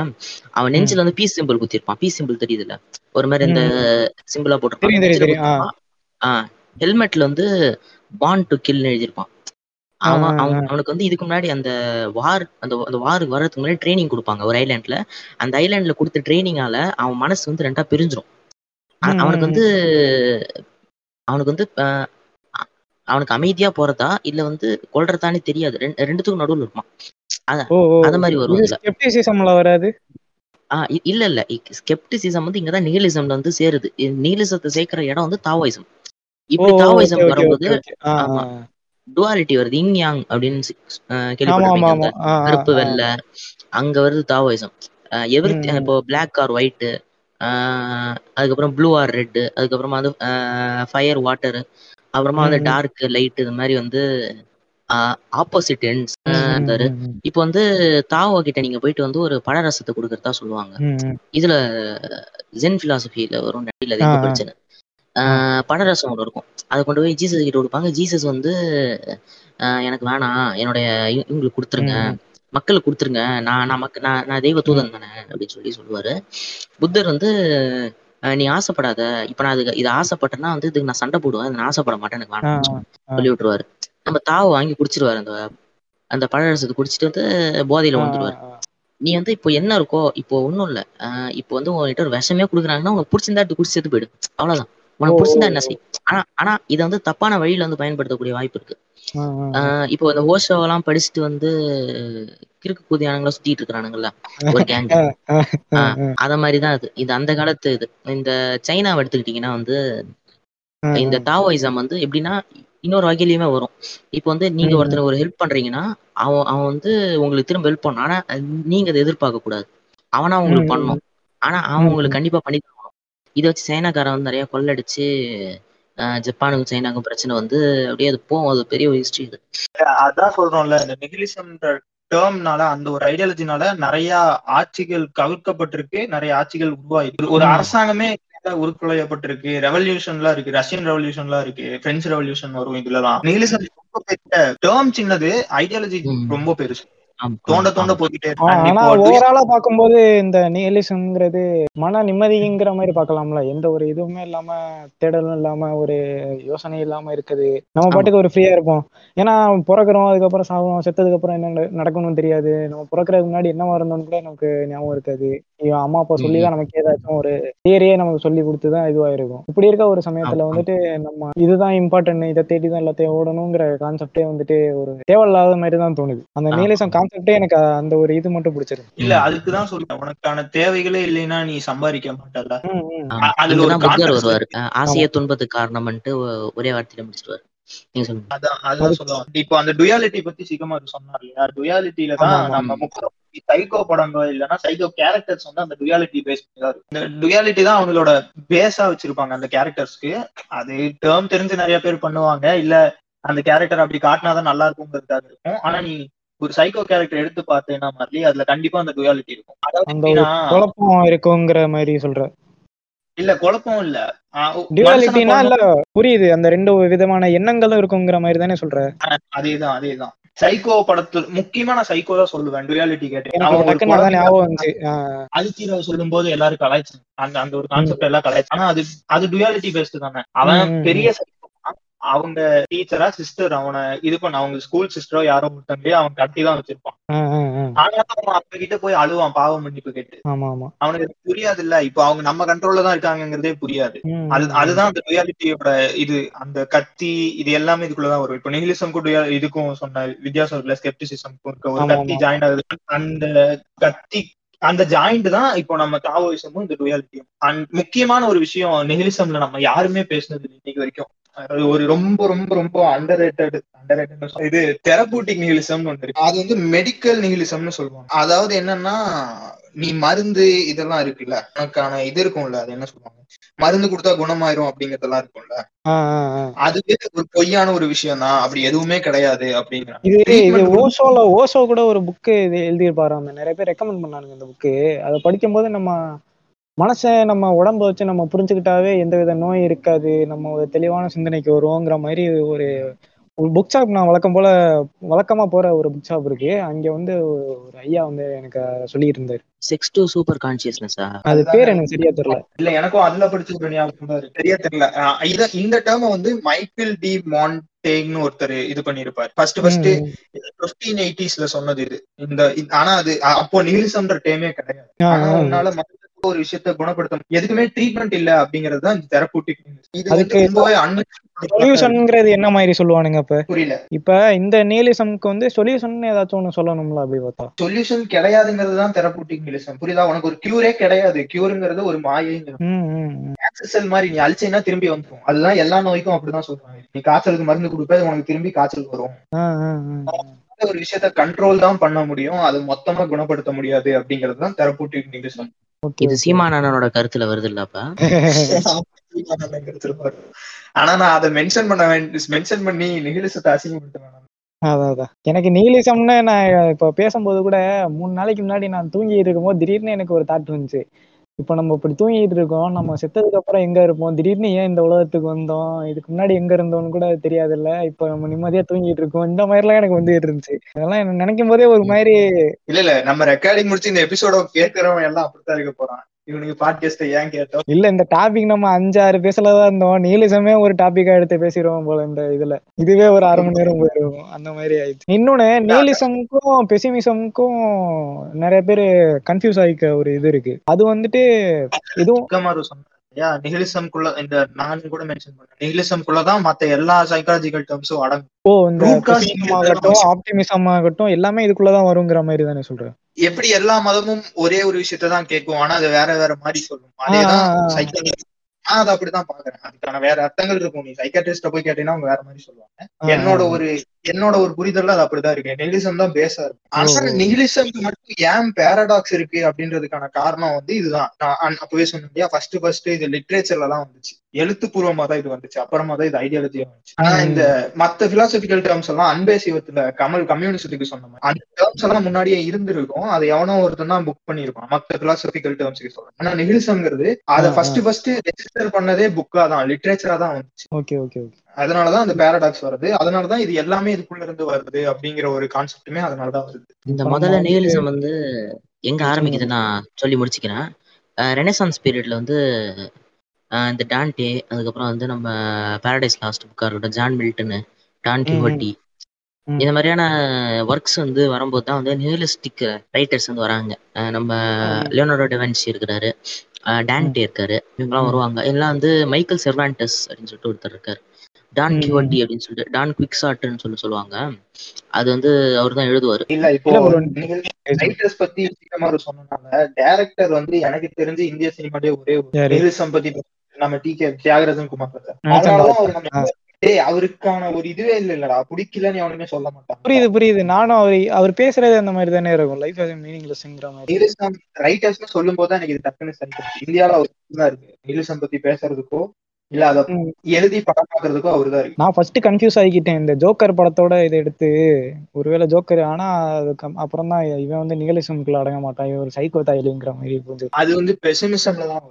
அவன் நெஞ்சில வந்து பீஸ் சிம்பிள் குத்திருப்பான் பீஸ் சிம்பிள் தெரியுதுல்ல? ஒரு மாதிரி இந்த சிம்பிளா. போட்டிருப்பான். ஹெல்மெட்ல வந்து பாண்ட் டு கில் எழுதியிருப்பான். அவன் அவன் அவனுக்கு வந்து இதுக்கு முன்னாடி அந்த வார் அந்த அந்த வாருக்கு வர்றதுக்கு முன்னாடி ட்ரைனிங் கொடுப்பாங்க ஒரு ஐலாண்ட்ல அந்த ஐலாண்ட்ல கொடுத்த ட்ரைனிங்கால அவன் மனசு வந்து ரெண்டா பிரிஞ்சிரும். அ- ம், அவனுக்கு வந்து அவனுக்கு வந்து அவனுக்கு அமைதியா போறதா இல்ல வந்து கொல்றதானே தெரியாது. ரெண்டு- ரெண்டுத்துக்கும் நடுவுல இருப்பான். அந்த மாதிரி வரும் வராது? ஆஹ் இல்ல இல்ல. ஸ்கெப்டிசிசம் வந்து இங்கதான் நிகிலிசம்ல வந்து சேருது. நிகிலிசத்தை சேர்க்கிற இடம் வந்து தாவோயிசம் இப்படி தாவோயிசம் வரும்போது. டுவாலிட்டி வருது இங் யாங் அப்படின்னு கேள்விப்பட்டிருப்பீங்க கருப்பு. வெள்ளை அங்க வருது தாவோயிசம் எவ்ரி. இப்போ பிளாக் ஆர் ஒயிட் அதுக்கப்புறம் ப்ளூ ஆர் ரெட் அதுக்கப்புறமா வந்து ஃபயர் வாட்டர் அப்புறமா வந்து. டார்க் லைட் இது மாதிரி வந்து ஆப்போசிட் எண்ட்ஸ் இருந்தாரு. இப்போ வந்து தாவோ கிட்ட நீங்க போயிட்டு வந்து ஒரு பழரசத்தை கொடுக்கறதா சொல்லுவாங்க. இதுல ஜென் பிலாசபில வரும் நடில ஆ, பழரசம் ஒன்று இருக்கும். அதை கொண்டு போய் ஜீசஸ் கிட்ட கொடுப்பாங்க. ஜீசஸ் வந்து எனக்கு வேணாம். என்னுடைய இவ- இவங்களுக்கு கொடுத்துருங்க. மக்களுக்கு கொடுத்துருங்க. நான் நான் மக்க நான் நான் தெய்வ தூதன் தானே அப்படின்னு சொல்லி சொல்லுவாரு. புத்தர் வந்து நீ ஆசைப்படாத. இப்ப நான் இதுக்கு இது ஆசைப்பட்டேன்னா வந்து இதுக்கு நான் சண்டை போடுவேன். நான் ஆசைப்பட மாட்டேன். எனக்கு ஆ, வேணாம்னு சொல்லி விட்டுருவாரு. நம்ம தாவை வாங்கி குடிச்சிருவாரு. அந்த அந்த பழரசத்தை குடிச்சிட்டு வந்து போதையில ஆ, நீ வந்து இப்போ என்ன இருக்கோ இப்போ ஒன்றும் இல்லை. இப்போ வந்து உங்ககிட்ட ஒரு விஷமே கொடுக்குறாங்கன்னா உனக்கு பிடிச்சிருந்தா எடுத்து குடிச்சு செத்து போயிடு. அவ்வளவுதான். உனக்கு ஓ, பிடிச்சிருந்தா என்ன செய் ஆனா ஆனா இதை வந்து தப்பான வழியில வந்து பயன்படுத்தக்கூடிய வாய்ப்பு இருக்கு. இப்போ இந்த ஓஷோ எல்லாம் படிச்சுட்டு வந்து கிறுக்கு கூதியானங்களா சுத்திட்டு இருக்கிறானுங்கல்ல ஒரு கேங் அத மாதிரிதான் இது இது அந்த காலத்து இது. இந்த சைனாவை எடுத்துக்கிட்டீங்கன்னா வந்து இந்த ஆ. தாவோயிசம் வந்து எப்படின்னா இன்னொரு வகையிலயுமே வரும். இப்போ வந்து நீங்க. ஒருத்தர் ஒரு ஹெல்ப் பண்றீங்கன்னா அவன் அவன் வந்து உங்களுக்கு திரும்ப ஹெல்ப் பண்ணணும் ஆனா நீங்க அதை எதிர்பார்க்க கூடாது அவனா உங்களுக்கு ம், பண்ணணும். ஆனா அவன் உங்களுக்கு. கண்டிப்பா பண்ணி இதை வச்சு சைனாக்காரன் வந்து நிறைய கொள்ளடிச்சு ஜப்பானுக்கும் சைனாக்கும் பிரச்சனை வந்து அப்படியே அது போகும். அது பெரிய ஒரு ஹிஸ்டரி இது. அதான் சொல்றோம்ல இந்த நிகிலிசம்ன்ற டேர்ம்னால அந்த ஒரு ஐடியாலஜினால நிறைய ஆட்சிகள் கவிழ்க்கப்பட்டிருக்கு நிறைய ஆட்சிகள் உருவாயிருக்கு. ஒரு. அரசாங்கமே உருக்குலையப்பட்டிருக்கு. ரெவல்யூஷன்லாம் இருக்கு ரஷ்யன் ரெவல்யூஷன்லாம் இருக்கு பிரெஞ்சு ரெவல்யூஷன் வரும் இதுலலாம். நிகிலிசம் ரொம்ப பெரிய டேர்ம் சின்னது ஐடியாலஜி. ரொம்ப பெருசு. தோண்ட தோண்ட. போய்கிட்டே ஆனா ஓவராலா பார்க்கும்போது இந்த நியலிசம்ங்கிறது மன நிம்மதிங்கிற மாதிரி பார்க்கலாம்ல. எந்த ஒரு இதுவுமே இல்லாம தேடலும் இல்லாம ஒரு யோசனை இல்லாம இருக்குது. நம்ம. பாட்டுக்கு ஒரு ஃப்ரீயா இருப்போம். ஏன்னா பிறக்கிறோம் அதுக்கப்புறம் சாவோம் செத்ததுக்கு அப்புறம் என்ன நட- நடக்கணும்னு தெரியாது. நம்ம பிறக்கிறதுக்கு முன்னாடி என்னவா இருந்தோம்னு கூட நமக்கு ஞாபகம் இருக்காது. ஐயோ, அம்மா அப்பா சொல்லி தான் நமக்கு ஏதாச்சும் ஒரு தியரியே நமக்கு சொல்லி கொடுத்து தான் இதுவா இருக்கும் இப்படி இருக்க ஒரு சமயத்துல. வந்துட்டு நம்ம இதுதான் இம்பார்ட்டன்ட் இதை தேடி தான் எல்லாத்தையும் ஓடணுங்கிற கான்செப்டே வந்துட்டு ஒரு தேவையில்லாத மாதிரி தான் தோணுது. அந்த ஆமா. நியலிசம் கான்செப்டே எனக்கு அந்த ஒரு இது மட்டும் பிடிச்சிருக்கு. இல்ல அதுக்குதான் சொல்றேன். உனக்கான தேவைகளே இல்லைன்னா நீ சம்பாதிக்க மாட்டல அதுல ஒரு வருவாரு. ஆசைய துன்பத்துக்கு காரணம்ன்ட்டு ஒ- ஒரே வார்த்தையில முடிச்சிருவாரு. அதான் அதுதான் சொல்லுவாங்க. இப்போ அந்த டுயாலிட்டி பத்தி சீக்கிரமா சொன்னார் இல்லையா? டுயாலிட்டியில தான். நம்ம முக்கிய சைக்கோ படங்கள் இல்லைன்னா சைக்கோ கேரக்டர்ஸ் வந்து அந்த டுயாலிட்டி பேஸ் பண்ணி தான் இந்த டுயாலிட்டி தான் அவங்களோட பேஸா வச்சிருப்பாங்க அந்த கேரக்டர்ஸ்க்கு அது டேர்ம் தெரிஞ்சு நிறைய பேர் பண்ணுவாங்க. இல்ல அந்த கேரக்டர் அப்படி காட்டினாதான் நல்லா இருக்குங்கிறதுக்காக இருக்கும். ஆனா நீ ஒரு சைக்கோ கேரக்டர் எடுத்து பார்த்தேன்னா மாதிரி அதுல கண்டிப்பா அந்த டுயாலிட்டி இருக்கும். அதாவது குழப்பம் இருக்குங்கிற மாதிரி சொல்ற. இல்ல குழப்பம் இல்ல. கொல்ல- இல்ல புரியுது. அந்த ரெண்டு விதமான எண்ணங்களும் இருக்குங்கிற மாதிரி தானே சொல்ற? அதேதான் அதேதான். சைக்கோ படத்துல முக்கியமா நான் சைக்கோ தான் சொல்லுவேன் டுயாலிட்டி கேட்டேன். அல்சீராவை சொல்லும் போது எல்லாரும் கலாய்ச்சாங்க. அந்த அந்த ஒரு கான்செப்ட் எல்லாம் கலாய்ச்சாங்க. ஆனா அது அது டுயாலிட்டி பேஸ்ட் தானே. அவன் பெரிய. அவங்க டீச்சரா சிஸ்டர் அவனை இது பண்ண அவங்க ஸ்கூல் சிஸ்டரோ யாரோ ஒருத்தங்களே அவன் கட்டி தான் வச்சிருப்பான். ஆனாலும் அவன் அவங்க கிட்ட போய் அழுவான் பாவம் மன்னிப்பு கேட்டு அவனுக்கு புரியாது இல்ல இப்போ அவங்க நம்ம கண்ட்ரோல்ல தான் இருக்காங்கங்கிறதே புரியாது. அது அதுதான் அந்த டுயாலிட்டியோட இது. அந்த கத்தி இது எல்லாமே இதுக்குள்ளதான் வரும். இப்போ நிகிலிசம்க்கும் இதுக்கும் சொன்ன வித்தியாசம் இருக்குல்ல ஸ்கெப்டிசிசம்க்கும் இருக்க. ஒரு கத்தி. ஜாயின் ஆகுது அந்த கத்தி அந்த ஜாயிண்ட் தான் இப்போ நம்ம தாவோயிசமும் இந்த டுயாலிட்டியும் அண்ட் முக்கியமான ஒரு விஷயம் நெகிலிசம்ல நம்ம யாருமே பேசுனது இன்னைக்கு வரைக்கும். அது ஒரு ரொம்ப ரொம்ப ரொம்ப அண்டர் ரேட்டட் அண்டர் இது தெரபூட்டிக் நிகிலிசம்னு ஒன்று இருக்கு. அது வந்து மெடிக்கல் நிகிலிசம்னு சொல்லுவாங்க. அதாவது என்னன்னா நீ மருந்து இதெல்லாம் இருக்குல்ல? உனக்கான இது இருக்கும்ல அது என்ன சொல்லுவாங்க? மருந்து கொடுத்தா குணமாயிரும் அப்படிங்கறதெல்லாம் இருக்கும்ல. அதுவே ஒரு பொய்யான ஒரு விஷயம் தான் அப்படி எதுவுமே கிடையாது அப்படிங்கிறாங்க ஓசோல ஓசோ கூட ஒரு புக்கு இது எழுதியிருப்பாராம நிறைய பேர் ரெக்கமெண்ட் பண்ணானுங்க இந்த புக்கு அதை படிக்கும்போது நம்ம மனசை நம்ம உடம்ப வச்சு நம்ம புரிஞ்சுக்கிட்டாவே எந்தவித நோய் இருக்காது. நம்ம ஒரு தெளிவான சிந்தனைக்கு வருவோங்கிற மாதிரி ஒரு புக் ஷாப் நான் வழக்கம் போல வழக்கமா போற ஒரு புக் ஷாப் இருக்கு. அங்க வந்து ஒரு ஐயா வந்து எனக்கு சொல்லிட்டு இருந்தாரு செக்ஸ் டு சூப்பர் கான்சியஸ்னஸா அது பேர் எனக்கு சரியா தெரியல. இல்ல எனக்கும் அதுல படிச்ச ஞாபகம் சரியா தெரியல. இத இந்த டேர்ம வந்து மைக்கேல் டி மான்டேக்னு ஒருத்தர் இது பண்ணிருப்பாரு. ஃபர்ஸ்ட் ஃபர்ஸ்ட் எயிட்டிஸ்ல சொன்னது இது. இந்த ஆனா அது அப்போ நிகிலிசம்ன்ற டேமே கிடையாது. ஆ, ஒரு விஷயத்த குணப்படுத்த முடியும். எதுக்குமே ட்ரீட்மெண்ட் இல்ல அப்படிங்கிறது தான் தெரப்பூட்டிக் இது வந்து அதுக்கு ரொம்பவே அன்ன சொல்யூஷன்ங்கிறது என்ன மாதிரி சொல்லுவானுங்க இப்ப? புரியல. இப்ப இந்த நியலிசம்க்கு வந்து சொல்யூஷன் ஏதாச்சும் ஒண்ணு சொல்லணும்ல அப்படி பார்த்தா? சொல்யூஷன் கிடையாதுங்கிறது தான் தெரப்பூட்டிக் நிகிலிசம் புரியுதா? உனக்கு ஒரு கியூரே கிடையாது. கியூருங்கிறது ஒரு மாயைங்கிறது. செல் மாதிரி நீ அழிச்சைனா திரும்பி வந்துரும். அதுதான் எல்லா நோய்க்கும் அப்படிதான் சொல்றாங்க. நீ காய்ச்சலுக்கு மருந்து கொடுப்ப உனக்கு திரும்பி காய்ச்சல் வரும். ஒரு விஷயத்த கண்ட்ரோல் தான் பண்ண முடியும். அது மொத்தமா குணப்படுத்த முடியாது அப்படிங்கிறது தான் தெரப்பூட்டிக் நிகிலிசம் ஓகே இது சீமானனோட கருத்துல வருது. இல்லப்பா ஆனா நான் அதை மென்ஷன் பண்ண மென்ஷன் பண்ணி நிகிலிசத்தை அசிங்கப்படுத்த அதான் எனக்கு நீலிசம்னு நான் இப்ப பேசும்போது கூட மூணு நாளைக்கு முன்னாடி நான் தூங்கி இருக்கும்போது திடீர்னு எனக்கு ஒரு தாட் வந்துச்சு. இப்ப நம்ம இப்படி தூங்கிட்டு இருக்கோம் நம்ம செத்ததுக்கு அப்புறம் எங்க இருப்போம்? திடீர்னு ஏன் இந்த உலகத்துக்கு வந்தோம்? இதுக்கு முன்னாடி எங்க இருந்தோம்னு கூட தெரியாதுல்ல? இப்ப நம்ம நிம்மதியா தூங்கிட்டு இருக்கோம். இந்த மாதிரி எல்லாம் எனக்கு வந்து இருந்துச்சு. அதெல்லாம் நினைக்கும் போதே ஒரு மாதிரி இல்ல இல்ல. நம்ம ரெக்கார்டிங் முடிச்சு இந்த எபிசோட கேட்கறவன் எல்லாம் அப்படித்தான் இருக்க போறான். இவனுக்கு பாட்காஸ்ட ஏன் கேட்டோம் இல்ல இந்த டாபிக் நம்ம அஞ்சு ஆறு பேசலதான் இருந்தோம். நீலிசமே ஒரு டாபிக்கா எடுத்து பேசிடுவோம் போல இந்த இதுல. இதுவே ஒரு அரை மணி நேரம் போயிடும். அந்த மாதிரி ஆயிடுச்சு. இன்னொன்னு நீலிசம்க்கும் பெசிமிசம்க்கும் நிறைய பேர் கன்ஃபியூஸ் ஆகிக்க ஒரு இது இருக்கு. அது வந்துட்டு இதுவும் ஐயா நிகிலிசம்குள்ள இந்த நான் கூட மென்ஷன் பண்ணேன். நிகிலிசம்குள்ளதான் மத்த எல்லா சைக்காலஜிக்கல் டேர்ம்ஸும் அடங்கும். ஓ இந்த ஆகட்டும் ஆப்டிமிசம் ஆகட்டும் எல்லாமே இதுக்குள்ளதான் வருங்கிற மாதிரி தானே சொல்றேன் எப்படி எல்லா மதமும் ஒரே ஒரு விஷயத்த தான் கேட்கும் ஆனா அது வேற வேற மாதிரி சொல்லும். அதேதான். சைக்காலஜி நான் அதை அப்படிதான் பாக்குறேன் அதுக்கான வேற அர்த்தங்கள் இருக்கும். நீ சைக்காட்ரிஸ்ட போய் கேட்டீங்கன்னா அவங்க வேற மாதிரி சொல்லுவாங்க. என்னோட ஒரு என்னோட ஒரு புரிதல்ல அது அப்படிதான் இருக்கு. நிகிலிசம் தான் பேஸா இருக்கும் ஆனா. நிகிலிசம்க்கு மட்டும் ஏன் பேரடாக்ஸ் இருக்கு அப்படின்றதுக்கான காரணம் வந்து இதுதான். நான் அப்பவே சொன்னேன் இல்லையா? ஃபர்ஸ்ட் ஃபர்ஸ்ட் இது லிட்ரேச்சர்ல தான் வந்துச்சு. எழுத்துப்பூர்வமா தான் இது வந்துச்சு. அப்புறமா தான் இது ஐடியாலஜியா வந்துச்சு. ஆனா. இந்த மத்த பிலாசபிக்கல் டேர்ம்ஸ் எல்லாம் அன்பேசிவத்துல கமல் கம்யூனிஸ்டுக்கு சொன்ன மாதிரி. அந்த டேர்ம்ஸ் எல்லாம் முன்னாடியே இருந்திருக்கும். அதை எவனோ ஒருத்தன் தான் புக் பண்ணிருப்பான் மத்த பிலாசபிக்கல் டேர்ம்ஸ்க்கு சொல்றேன். ஆனா நிகிலிசம்ங்கிறது அதை. ஃபர்ஸ்ட் ஃபர்ஸ்ட் ரெஜிஸ்டர் பண்ணதே புக்கா தான் லிட்ரேச்சரா தான் வந்துச்சு. Okay okay okay. அதனாலதான் அந்த பேரடாக்ஸ் வருது. அதனாலதான் இது எல்லாமே இதுக்குள்ள இருந்து வருது அப்படிங்கிற ஒரு கான்செப்டுமே அதனாலதான் வருது. இந்த முதல்ல வந்து நிகலிசம் வந்து எங்க ஆரம்பிக்குது நான் சொல்லி முடிச்சுக்கிறேன். ரெனசான்ஸ் பீரியட்ல வந்து இந்த டான்டே அதுக்கப்புறம் வந்து நம்ம பாரடைஸ் லாஸ்ட் புக்கா இருக்கட்டும் ஜான் மில்டன் டான் ம், ம், கிஹோட்டி ம். இந்த மாதிரியான ஒர்க்ஸ் வந்து வரும்போது தான் வந்து நியூலிஸ்டிக் ரைட்டர்ஸ் வந்து வராங்க. நம்ம ம், லியோனார்டோ டெவன்சி ம், டான்டே இருக்காரு. இவங்கெல்லாம் வருவாங்க. எல்லாம் வந்து மைக்கேல் செர்வான்டஸ் அப்படின்னு சொல்லிட்டு ஒருத்தர் இருக்காரு. டான். கிஹோட்டி அப்படின்னு சொல்லிட்டு டான் குவிக்ஸாட்டுன்னு சொல்லி சொல்லுவாங்க. அது வந்து அவர் தான் எழுதுவார். இல்ல இப்போ ரைட்டர்ஸ் பத்தி சீக்கிரமா சொன்னாங்க டைரக்டர் வந்து எனக்கு தெரிஞ்சு இந்திய சினிமாலே ஒரே ஒரு நிகிலிசம் பத்தி நம்ம டி கே தியாகராஜன் குமார். டேய் அவருக்கான ஒரு இதுவே இல்ல இல்லடா பிடிக்கலன்னு எவனுமே சொல்ல மாட்டாங்க புரியுது புரியுது. நானும் அவர் அவர் பேசுறது அந்த மாதிரி தானே இருக்கும். லைஃப் மீனிங்லெஸ்ங்கிற மாதிரி. நிகிலிசம் ரைட்டர்ஸ்னு சொல்லும் போது எனக்கு இது டக்குன்னு சரி இந்தியால அவர் தான் இருக்கு. நிகிலிசம் பத்தி பேசுறதுக்கோ இல்ல அத. எழுதி படம் பாக்குறதுக்கோ அவர்தான் நான் ஃபர்ஸ்ட் கன்ஃபியூஸ் ஆகிக்கிட்டேன். இந்த ஜோக்கர் படத்தோட இதை எடுத்து ஒருவேளை ஜோக்கர் ஆனா அதுக்கு அப்புறம் தான் இவன் வந்து நிகலிசம்குள்ள அடங்க மாட்டான். இவன் ஒரு சைக்கோ தாயிலிங்கிற மாதிரி புரிஞ்சு அது வந்து பெசிமிசம்ல தான்.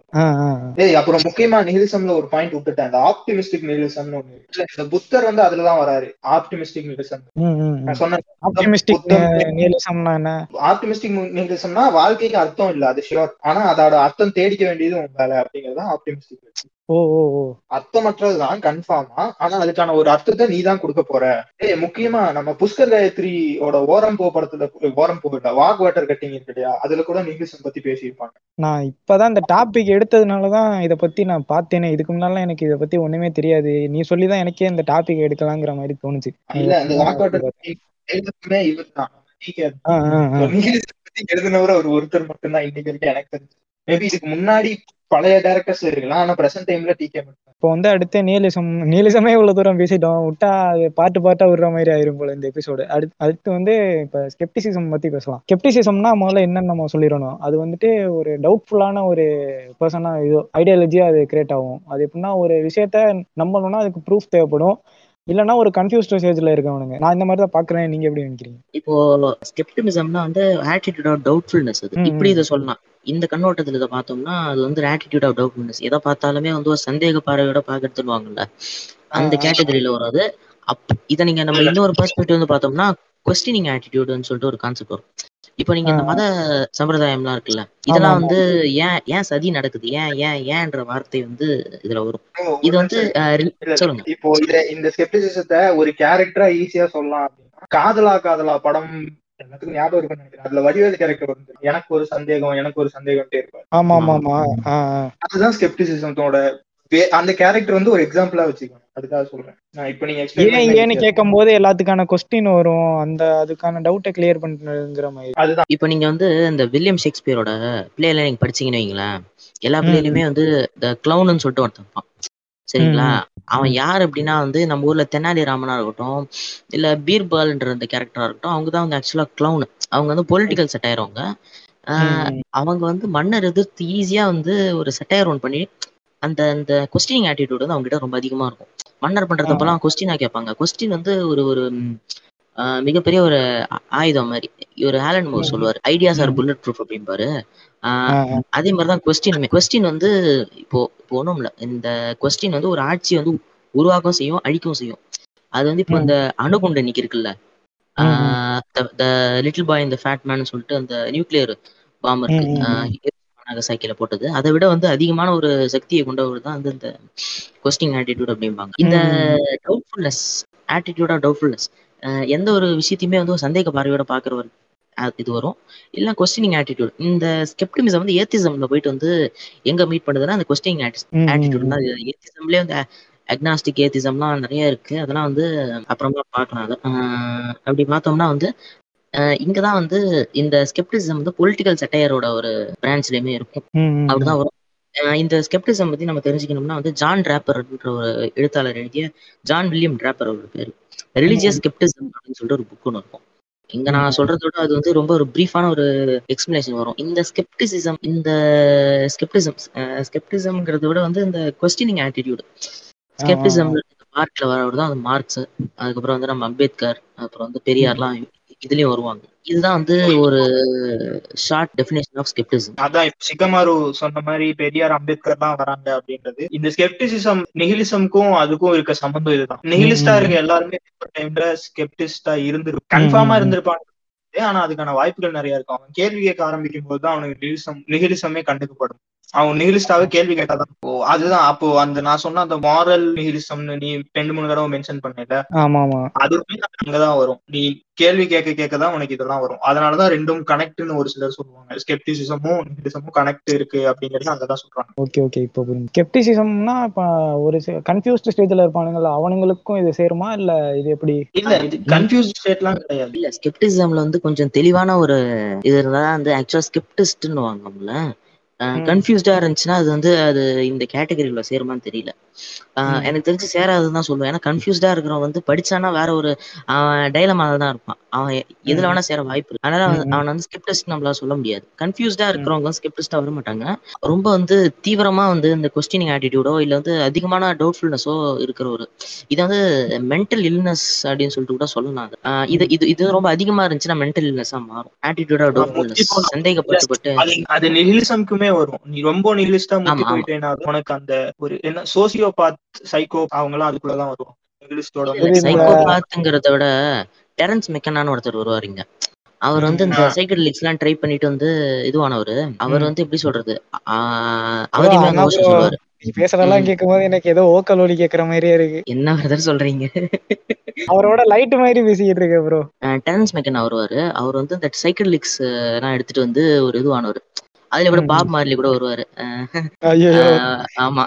டேய் அப்புறம் முக்கியமா நிகிலிசம்ல ஒரு பாயிண்ட் விட்டுட்டேன். அந்த ஆப்டிமிஸ்டிக் நிகிலிசம்னு ஒண்ணு இந்த புத்தர் வந்து அதுலதான் வராரு. ஆப்டிமிஸ்டிக் நிகிலிசம் ம், ம், ம். நான் சொன்னேன். ஆப்டிமிஸ்டிக் நிகலிசம்னா என்ன? ஆப்டிமிஸ்டிக் நிகிலிசம்னா வாழ்க்கைக்கு அர்த்தம் இல்ல. அது ஷியோர் ஆனா அதோட அர்த்தம் தேடிக்க வேண்டியது உன் வேலை அப்படிங்கறது ஆப்டிமிஸ்டிக் அர்த்தமற்றதுதான் கன்ஃபார்மா ஆனா அதுக்கான ஒரு அர்த்தத்தை நீ தான் கொடுக்க போற. ஏய் முக்கியமா நம்ம புஷ்கர் காயத்ரியோட ஓரம் போ படத்துல ஓரம் போ இல்ல வாக் வாட்டர் கட்டிங் இருக்கு இல்லையா? அதுல கூட நிகிலிசம் பத்தி பேசியிருப்பாங்க. நான் இப்பதான் இந்த டாபிக் எடுத்ததுனாலதான் இத பத்தி நான் பார்த்தேனே. இதுக்கு முன்னால எனக்கு இத பத்தி ஒண்ணுமே தெரியாது. நீ சொல்லிதான் எனக்கே இந்த டாபிக் எடுக்கலாங்கிற மாதிரி தோணுச்சு. இல்ல அந்த வாக் வாட்டர் இவர் தான் எழுதினவர் அவர் ஒருத்தர் மட்டும்தான் இன்னைக்கு வரைக்கும் எனக்கு தெரிஞ்சு. மேபி இதுக்கு முன்னாடி பழைய டேரக்டர்ஸ் இருக்கலாம் ஆனா பிரசன்ட் டைம்ல டிகே இப்போ வந்து அடுத்து நீலிசம் நீலிசமே இவ்வளவு தூரம் பேசிட்டோம் விட்டா அது பாட்டு பாட்டா விடுற மாதிரி ஆயிரும் போல இந்த எபிசோடு அடுத்து அடுத்து வந்து இப்ப ஸ்கெப்டிசிசம் பத்தி பேசலாம். ஸ்கெப்டிசிசம்னா முதல்ல என்னன்னு நம்ம சொல்லிடணும். அது வந்துட்டு ஒரு டவுட்ஃபுல்லான ஒரு பர்சனா இது ஐடியாலஜியா அது கிரியேட் ஆகும். அது எப்படின்னா ஒரு விஷயத்த நம்பணும்னா அதுக்கு ப்ரூஃப் தேவைப்படும். இல்லைன்னா ஒரு கன்ஃபியூஸ்ட் ஸ்டேஜ்ல இருக்கவனுங்க. நான் இந்த மாதிரி தான் பாக்குறேன். நீங்க எப்படி நினைக்கிறீங்க? இப்போ ஸ்கெப்டிமிசம்னா வந்து ஆட்டிடியூட் ஆஃப் டவுட்ஃபுல்னஸ் அது இப்படி. இதை சொல்லலாம். இந்த கண்ணோட்டத்துல இதை பார்த்தோம்னா அது வந்து ஆட்டிடியூட் ஆஃப் டவுட்ஃபுல்னஸ் எதை பார்த்தாலுமே வந்து ஒரு சந்தேக பார்வையோட பார்க்கறதுவாங்கல்ல அந்த கேட்டகரியில வராது. அப் இதை நீங்க நம்ம இன்னொரு பெர்ஸ்பெக்டிவ் வந்து பார்த்தோம்னா கொஸ்டினிங் ஆட்டிடியூட்னு சொல்லிட்டு ஒரு கான்செப்ட் வரும். இப்போ நீங்க இந்த. மத சம்பிரதாயம்லாம் இருக்குல்ல இதெல்லாம். வந்து ஏன் ஏன் சதி நடக்குது? ஏன் ஏன் ஏன்ற வார்த்தை வந்து இதுல வரும். இது வந்து சொல்லுங்க. இப்போ இந்த ஸ்கெப்டிசிசத்தை ஒரு கேரக்டரா ஈஸியா சொல்லலாம் காதலா காதலா படம் எல்லாத்துக்கும் ஞாபகம் இருக்குன்னு நினைக்கிறேன். அதுல வடிவேல் கேரக்டர் வந்து எனக்கு ஒரு சந்தேகம் எனக்கு ஒரு சந்தேகம் இருப்பாரு. ஆமா ஆமா ஆமா. அதுதான் ஸ்கெப்டிசிசத்தோட அந்த கேரக்டர் வந்து ஒரு எக்ஸாம்பிளா வச்சுக்கணும் அதுக்காக சொல்றேன். நான் இப்ப நீங்க ஏன். ஏன்னு கேட்கும் போது எல்லாத்துக்கான கொஸ்டின் வரும். அந்த அதுக்கான டவுட்டை கிளியர் பண்ணுங்கிற மாதிரி. அதுதான். இப்போ நீங்க வந்து இந்த வில்லியம் ஷேக்ஸ்பியரோட பிளேல நீங்க படிச்சீங்கன்னு வைங்களேன். எல்லா ம். பிளேலையுமே வந்து இந்த கிளவுன்னு சொல்லிட்டு ஒருத்தன் சரிங்களா? அவன் யார் அப்படின்னா வந்து நம்ம ஊர்ல தென்னாலி ராமனா இருக்கட்டும் இல்ல பீர்பால்ன்ற அந்த கேரக்டரா இருக்கட்டும் அவங்க தான் வந்து ஆக்சுவலா கிளவுன் அவங்க வந்து பொலிட்டிக்கல் செட்டையர் அவங்க அவங்க வந்து மன்னர் எதிர்த்து ஈஸியா வந்து ஒரு செட்டையர் ஒன் பண்ணி அந்த அந்த கொஸ்டினிங் ஆட்டிடியூட் வந்து அவங்க கிட்ட ரொம்ப அதிகமா இருக்கும். மன்னர் பண்ற ஆ. தப்பெல்லாம் கொஸ்டினா கேட்பாங்க. கொஸ்டின் வந்து ஒரு ஒரு மிகப்பெரிய ஒரு ஆயுதம் மாதிரி இவர் ஆலன் மோர். சொல்லுவார் ஐடியாஸ் ஆர். புல்லட் ப்ரூஃப் அப்படிம்பாரு. அதே மாதிரிதான் கொஸ்டின் கொஸ்டின் வந்து இப்போ இப்போ ஒண்ணும் இல்ல இந்த கொஸ்டின் வந்து ஒரு ஆட்சி வந்து உருவாக்கவும் செய்யும் அழிக்கவும் செய்யும் அது வந்து இப்போ. இந்த அணுகுண்டு இன்னைக்கு இருக்குல்ல. த லிட்டில் பாய் இந்த ஃபேட் மேன் சொல்லிட்டு அந்த நியூக்ளியர் பாம் ம், இருக்கு போட்டது அதை விட வந்து அதிகமான ஒரு சக்தியை கொண்டவர் தான் வந்து இந்த கொஸ்டின் ஆட்டிடியூட் அப்படிம்பாங்க இந்த. டவுட்ஃபுல்னஸ் ஆட்டிடியூட் ஆஃப் டவுட்ஃபுல்னஸ் எந்த ஒரு விஷயத்தையுமே வந்து ஒரு சந்தேக பார்வையோட பாக்குறவர் அஹ் இது வரும். இல்ல கொஸ்டினிங் ஆட்டிடியூட் இந்த ஸ்கெப்டிமிசம் வந்து ஏத்திசம்ல போயிட்டு வந்து எங்க மீட் பண்ணுதுன்னா அந்த கொஸ்டினிங் ஆட்டிடியூட் தான். ஏத்திசம்லயே வந்து அக்னாஸ்டிக் ஏத்திசம்லாம் நிறைய இருக்கு. அதெல்லாம் வந்து அப்புறமா பார்க்கலாம். அதை அப்படி பார்த்தோம்னா வந்து இங்கதான் வந்து இந்த ஸ்கெப்டிசம் வந்து பொலிட்டிக்கல் சட்டையரோட ஒரு பிரான்ச்லயுமே இருக்கும். அப்படிதான் வரும். இந்த ஸ்கெப்டிசம் பத்தி நம்ம தெரிஞ்சுக்கணும்னா வந்து ஜான் டிராப்பர்ன்ற ஒரு எழுத்தாளர் எழுதிய ஜான் வில்லியம் டிராப்பர் ஒரு பேரு. ரிலிஜியஸ் ஸ்கெப்டிசம் அப்படின்னு சொல்லிட்டு ஒரு புக் ஒன்று இருக்கும். இங்க நான். சொல்றத விட அது வந்து ரொம்ப ஒரு பிரீஃபான ஒரு எக்ஸ்பிளனேஷன் வரும். இந்த ஸ்கெப்டிசிசம் இந்த ஸ்கெப்டிசம் ஸ்கெப்டிசம்ங்கிறத விட வந்து இந்த கொஸ்டினிங் ஆட்டிடியூட் ஸ்கெப்டிசம். பார்ட்ல வரவர் தான் வந்து மார்க்ஸ் அதுக்கப்புறம் வந்து நம்ம அம்பேத்கர் அப்புறம் வந்து பெரியார்லாம் இதுலயும் வருவாங்க. இதுதான் வந்து ஒரு ஷார்ட் டெஃபினேஷன் ஆஃப் ஸ்கெப்டிசம் அதான் இப்ப சொன்ன மாதிரி பெரியார் அம்பேத்கர் தான் வராங்க அப்படின்றது இந்த ஸ்கெப்டிசிசம் நிகிலிசம்க்கும் அதுக்கும் இருக்க சம்பந்தம் இதுதான் நிகிலிஸ்டா. இருக்க எல்லாருமே டைம்ல ஸ்கெப்டிஸ்டா இருந்து கன்ஃபார்மா. இருந்திருப்பாங்க ஆனா அதுக்கான வாய்ப்புகள் நிறைய இருக்கும் அவன் கேள்வி கேட்க ஆரம்பிக்கும் போது தான் அவனுக்கு நிகிலிசம் நிகிலிசமே கண்டுக்கப்படும் அவன் நிகிலிஸ்டாவே கேள்வி கேட்டாதான். ஓ அதுதான். அப்போ அந்த நான் சொன்ன அந்த மாரல் நிகிலிசம்னு நீ ரெண்டு மூணு தடவை மென்ஷன் பண்ணல ஆமா ஆமா அதுவுமே அங்கதான் வரும். நீ கேள்வி கேட்க கேட்க தான் உனக்கு இதெல்லாம் வரும். அதனாலதான் ரெண்டும் கனெக்ட்னு ஒரு சிலர் சொல்லுவாங்க. ஸ்கெப்டிசிசமும் நிகிலிசமும் கனெக்ட் இருக்கு அப்படிங்கறது அங்கதான் சொல்றாங்க. Okay okay. இப்போ புரியுது. ஸ்கெப்டிசிசம்னா இப்போ ஒரு கன்ஃபியூஸ்ட் ஸ்டேஜ்ல இருப்பானுங்கல்ல அவனுங்களுக்கும் இது சேருமா? இல்ல இது எப்படி? இல்ல இது கன்ஃபியூஸ் ஸ்டேட்லாம் கிடையாது. இல்ல ஸ்கெப்டிசம்ல வந்து கொஞ்சம் தெளிவான ஒரு இது இருந்தா வந்து ஆக்சுவலா ஸ்கெப்டிஸ்ட்னு வாங்கம்ல. கன்ஃபியூஸ்டா இருந்துச்சுன்னா அது வந்து அது இந்த கேட்டகரியில சேருமான்னு தெரியல. எனக்கு தெரிஞ்சு சேராதுன்னு தான் சொல்லுவேன். ஏன்னா கன்ஃபியூஸ்டா இருக்கிறவன் வந்து படிச்சானா வேற ஒரு டைலமால தான் இருப்பான். அவன் எதுல. வேணா சேர வாய்ப்பு இருக்கு. அதனால அவன் வந்து ஸ்கெப்டிஸ்ட் நம்மளால சொல்ல முடியாது. கன்ஃபியூஸ்டா. இருக்கிறவங்க ஸ்கெப்டிஸ்டா வர மாட்டாங்க. ரொம்ப வந்து தீவிரமா வந்து இந்த கொஸ்டினிங் ஆட்டிடியூடோ இல்ல வந்து அதிகமான டவுட்ஃபுல்னஸோ இருக்கிற ஒரு இது வந்து மென்டல் இல்னஸ் அப்படின்னு சொல்லிட்டு கூட சொல்லலாம் இது இது இது ரொம்ப அதிகமா இருந்துச்சுன்னா மென்டல் இல்னஸா மாறும். ஆட்டிடியூடா டவுட்ஃபுல்னஸ் சந்தேகப்பட்டு பட்டு அது அது நிகிலிசம்க்குமே வரும். நீ ரொம்ப நிகிலிஸ்டா முத்தி. போயிட்டேன்னா உனக்கு அந்த ஒரு என்ன சோசியோபாத் சைக்கோ அவங்க எல்லாம் அதுக்குள்ளதான் இந்த- சைக்கோபாத்துங்கிறத விட டெரன்ஸ் மெக்கனான்னு ஒருத்தர் வருவார் இங்க. அவர் வந்து இந்த. சைக்கடலிக்ஸ் எல்லாம் ட்ரை பண்ணிட்டு வந்து இதுவானவர். அவர். வந்து எப்படி சொல்றது? bro, சொல்லுவாரு. நீ பேசுறதெல்லாம். கேட்கும் போது எனக்கு ஏதோ ஓக்கல் ஒலி கேட்கற மாதிரியே இருக்கு. என்ன பிரதர் சொல்றீங்க? அவரோட லைட் மாதிரி பேசிக்கிட்டு இருக்க ப்ரோ டெரன்ஸ் மெக்கன் வருவாரு. அவர் வந்து இந்த சைக்கடலிக்ஸ் எல்லாம் எடுத்துட்டு வந்து ஒரு இதுவானவர். அதுல கூட. பாப் மார்லி கூட வருவாரு. ஆமா.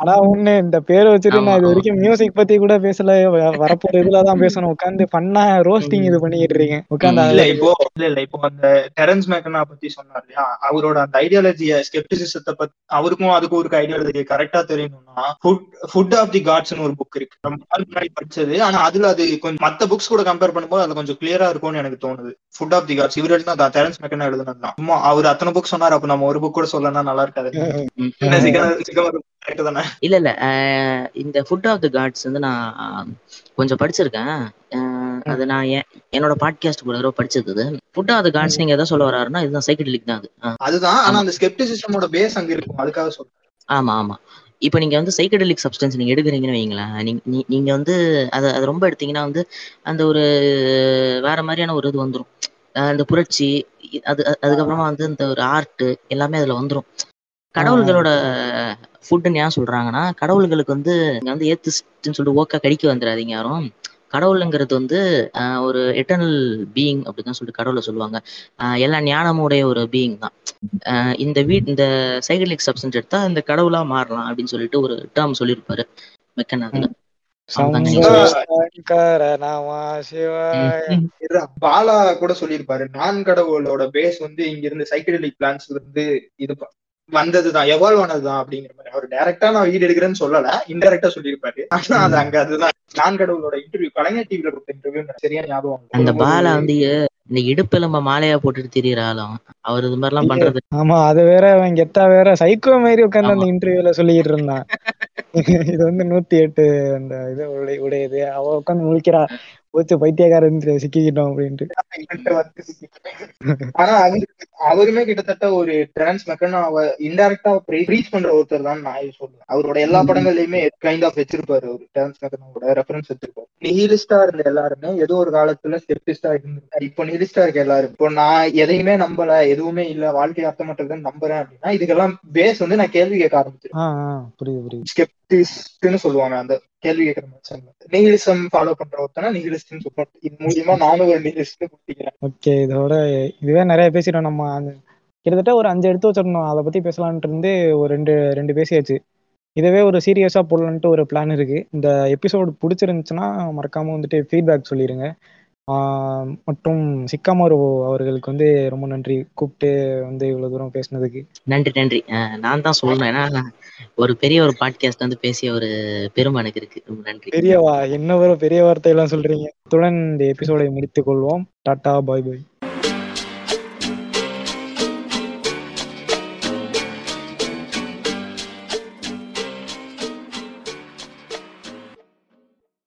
ஆனா ஒண்ணு இந்த பேரை வச்சுட்டு நான் இது. வரைக்கும் மியூசிக் பத்தி கூட பேசல. வரப்போற இதுலதான் பேசணும். உட்காந்து பண்ணா ரோஸ்டிங் இது பண்ணிக்கிட்டு இருக்கேன். உட்காந்து. இல்ல இப்போ இல்ல இல்ல இப்போ அந்த டெரன்ஸ் மேக்கனா பத்தி சொன்னார் இல்லையா? அவரோட அந்த ஐடியாலஜிய ஸ்கெப்டிசிசத்தை பத்தி அவருக்கும் அதுக்கும் ஒரு ஐடியாலஜி கரெக்டா தெரியணும்னா ஃபுட் ஆஃப் தி காட்ஸ்னு ஒரு புக் இருக்கு. முன்னாடி படிச்சது. ஆனா அதுல அது கொஞ்சம் மத்த புக்ஸ் கூட கம்பேர் பண்ணும்போது அது கொஞ்சம் கிளியரா இருக்கும்னு எனக்கு தோணுது. ஃபுட் ஆஃப் தி காட்ஸ் இவர் எழுதினா டெரன்ஸ் மேக்கனா எழுதுனது தான். சும்மா அவர் அத்தனை புக் சொன்னார் அப்ப நம்ம ஒரு புக் கூட சொல்லனா நல்லா இருக்காது. இல்ல இல்ல இந்த ஃபுட் ஆஃப் த காட்ஸ் வந்து நான் கொஞ்சம் படிச்சிருக்கேன். அது நான் என் என்னோட பாட்காஸ்ட் ஒரு தடவை படிச்சது அது ஃபுட் ஆஃப் த காட்ஸ் நீங்க எதை சொல்ல வராருன்னா இதுதான் சைக்கடலிக் தான் அது. அதுதான் ஆனா அந்த ஸ்கெப்டிசிசமோட பேஸ் அங்க இருக்கும் அதுக்காக சொல்றேன். ஆமா ஆமா. இப்போ நீங்க வந்து சைக்கடலிக் சப்ஸ்டன்ஸ் நீங்க எடுக்கிறீங்கன்னு வைங்களேன் நீங்க நீ- நீங்க வந்து அதை அது ரொம்ப எடுத்தீங்கன்னா வந்து அந்த ஒரு வேற மாதிரியான ஒரு இது வந்துரும். அஹ் அந்த புரட்சி அது அதுக்கப்புறமா வந்து இந்த ஒரு ஆர்ட் எல்லாமே அதுல வந்துரும். கடவுள்களோட ஃபுட்டுன்னு ஏன் சொல்றாங்கன்னா கடவுள்களுக்கு வந்து இங்க வந்து ஏத்துன்னு சொல்லிட்டு ஓக்கா கடிக்க வந்துடாதீங்க யாரும். கடவுளுங்கிறது வந்து ஆஹ் ஒரு எட்டர்னல் பீயிங் அப்படின்னு சொல்லிட்டு கடவுளை சொல்லுவாங்க. எல்லா ஞானமும் உடைய ஒரு பீயிங் தான். ஆஹ் இந்த வீ இந்த சைக்கிளிக் சப்ஸ்டன்ஸ் எடுத்தா இந்த கடவுளா மாறலாம் அப்படின்னு சொல்லிட்டு ஒரு டேர்ம் சொல்லியிருப்பாரு மெக்கன் அதுல பாலா கூட சொல்லியிருப்பாரு. நான் கடவுளோட பேஸ் வந்து இங்க இருந்து சைக்கடலிக் பிளான்ஸ்ல இருந்து இது வந்ததுதான் எவால்வ் ஆனதுதான் அப்படிங்கிற மாதிரி. அவர் டைரக்டா நான் வீடு எடுக்கிறேன்னு சொல்லல இன்டெரக்டா சொல்லியிருப்பாரு. ஆனா அது அங்க அதுதான். நான் கடவுளோட இன்டர்வியூ கலைஞர் டிவில கொடுத்த இன்டர்வியூ சரியா ஞாபகம். அந்த பாலா வந்து இந்த இடுப்பெலும்ப மாலையா போட்டுட்டு திரியற ஆளும். அவர் இது மாதிரி எல்லாம் பண்றது. ஆமா அது வேற அவன் கெத்தா வேற சைக்கோ மாதிரி உட்கார்ந்து அந்த. இன்டர்வியூல சொல்லிக்கிட்டு இருந்தான். இது வந்து நூத்தி எட்டு அந்த இது உடை- உடையது. அவ உட்காந்து முழிக்கிறா. போச்சு பைத்தியக்காரன் சிக்கிக்கிட்டோம் அப்படின்ட்டு. [LAUGHS] ஆனா அவரு அவருமே கிட்டத்தட்ட ஒரு டிரான்ஸ் மெக்கன் அவ இன்டைரக்டா ப்ரீச் பண்ற ஒருத்தர் தான் நான் சொல்லுவேன் அவரோட எல்லா படங்கள்லயுமே கைண்ட் ஆஃப் வச்சிருப்பாரு ஒரு டிரான்ஸ் மெக்கனோட ரெஃபரன்ஸ் வச்சிருப்பாரு. நிஹிலிஸ்டா இருந்த எல்லாருமே ஏதோ ஒரு காலத்துல ஸ்டெப்டிஸ்டா இருந்திருக்காரு இப்போ நிஹிலிஸ்டா இருக்க எல்லாரும் இப்போ நான் எதையுமே நம்பல எதுவுமே இல்ல வாழ்க்கை அர்த்தமற்றதுன்னு நம்புறேன் அப்படின்னா இதுக்கெல்லாம் பேஸ் வந்து நான் கேள்வி கேட்க ஆரம்பிச்சிருக்கேன் ஸ்கெப்டிஸ்ட்னு சொல்லுவாங்க அந்த கேள்வி கேட்கற மனுஷன் நிஹிலிசம் ஃபாலோ பண்ற ஒருத்தனா நிஹிலிஸ்ட்னு சொல்றோம் இது மூலியமா நானும் ஒரு நிஹிலிஸ்ட் குட்டிக்கிறேன் ஓகே இதோட இதுவே நிறைய பேசிட்டோம். நம்ம கிட்டத்தட்ட ஒரு அஞ்சு எடுத்து வச்சிருந்தோம் அதை பத்தி பேசலான்ட்டு இருந்து ஒரு ரெண்டு ரெண்டு பேசியாச்சு. இதுவே ஒரு சீரியஸா போடலான்ட்டு ஒரு பிளான் இருக்கு. இந்த எபிசோடு பிடிச்சிருந்துச்சுன்னா மறக்காம வந்துட்டு ஃபீட்பேக் சொல்லிடுங்க மற்றும் சிக்காமரு அவர்களுக்கு வந்து ரொம்ப நன்றி. கூப்பிட்டு வந்து இவ்வளவு தூரம் பேசினதுக்கு. நன்றி நன்றி. நான் தான் சொல்லணும். ஏன்னா ஒரு பெரிய ஒரு பாட்காஸ்ட் வந்து பேசிய ஒரு பெருமை எனக்கு இருக்கு. ரொம்ப நன்றி. பெரியவா? என்ன ஒரு பெரிய வார்த்தையெல்லாம் சொல்றீங்க? இத்துடன் இந்த எபிசோடை முடித்துக் கொள்வோம். டாடா பாய் பாய்.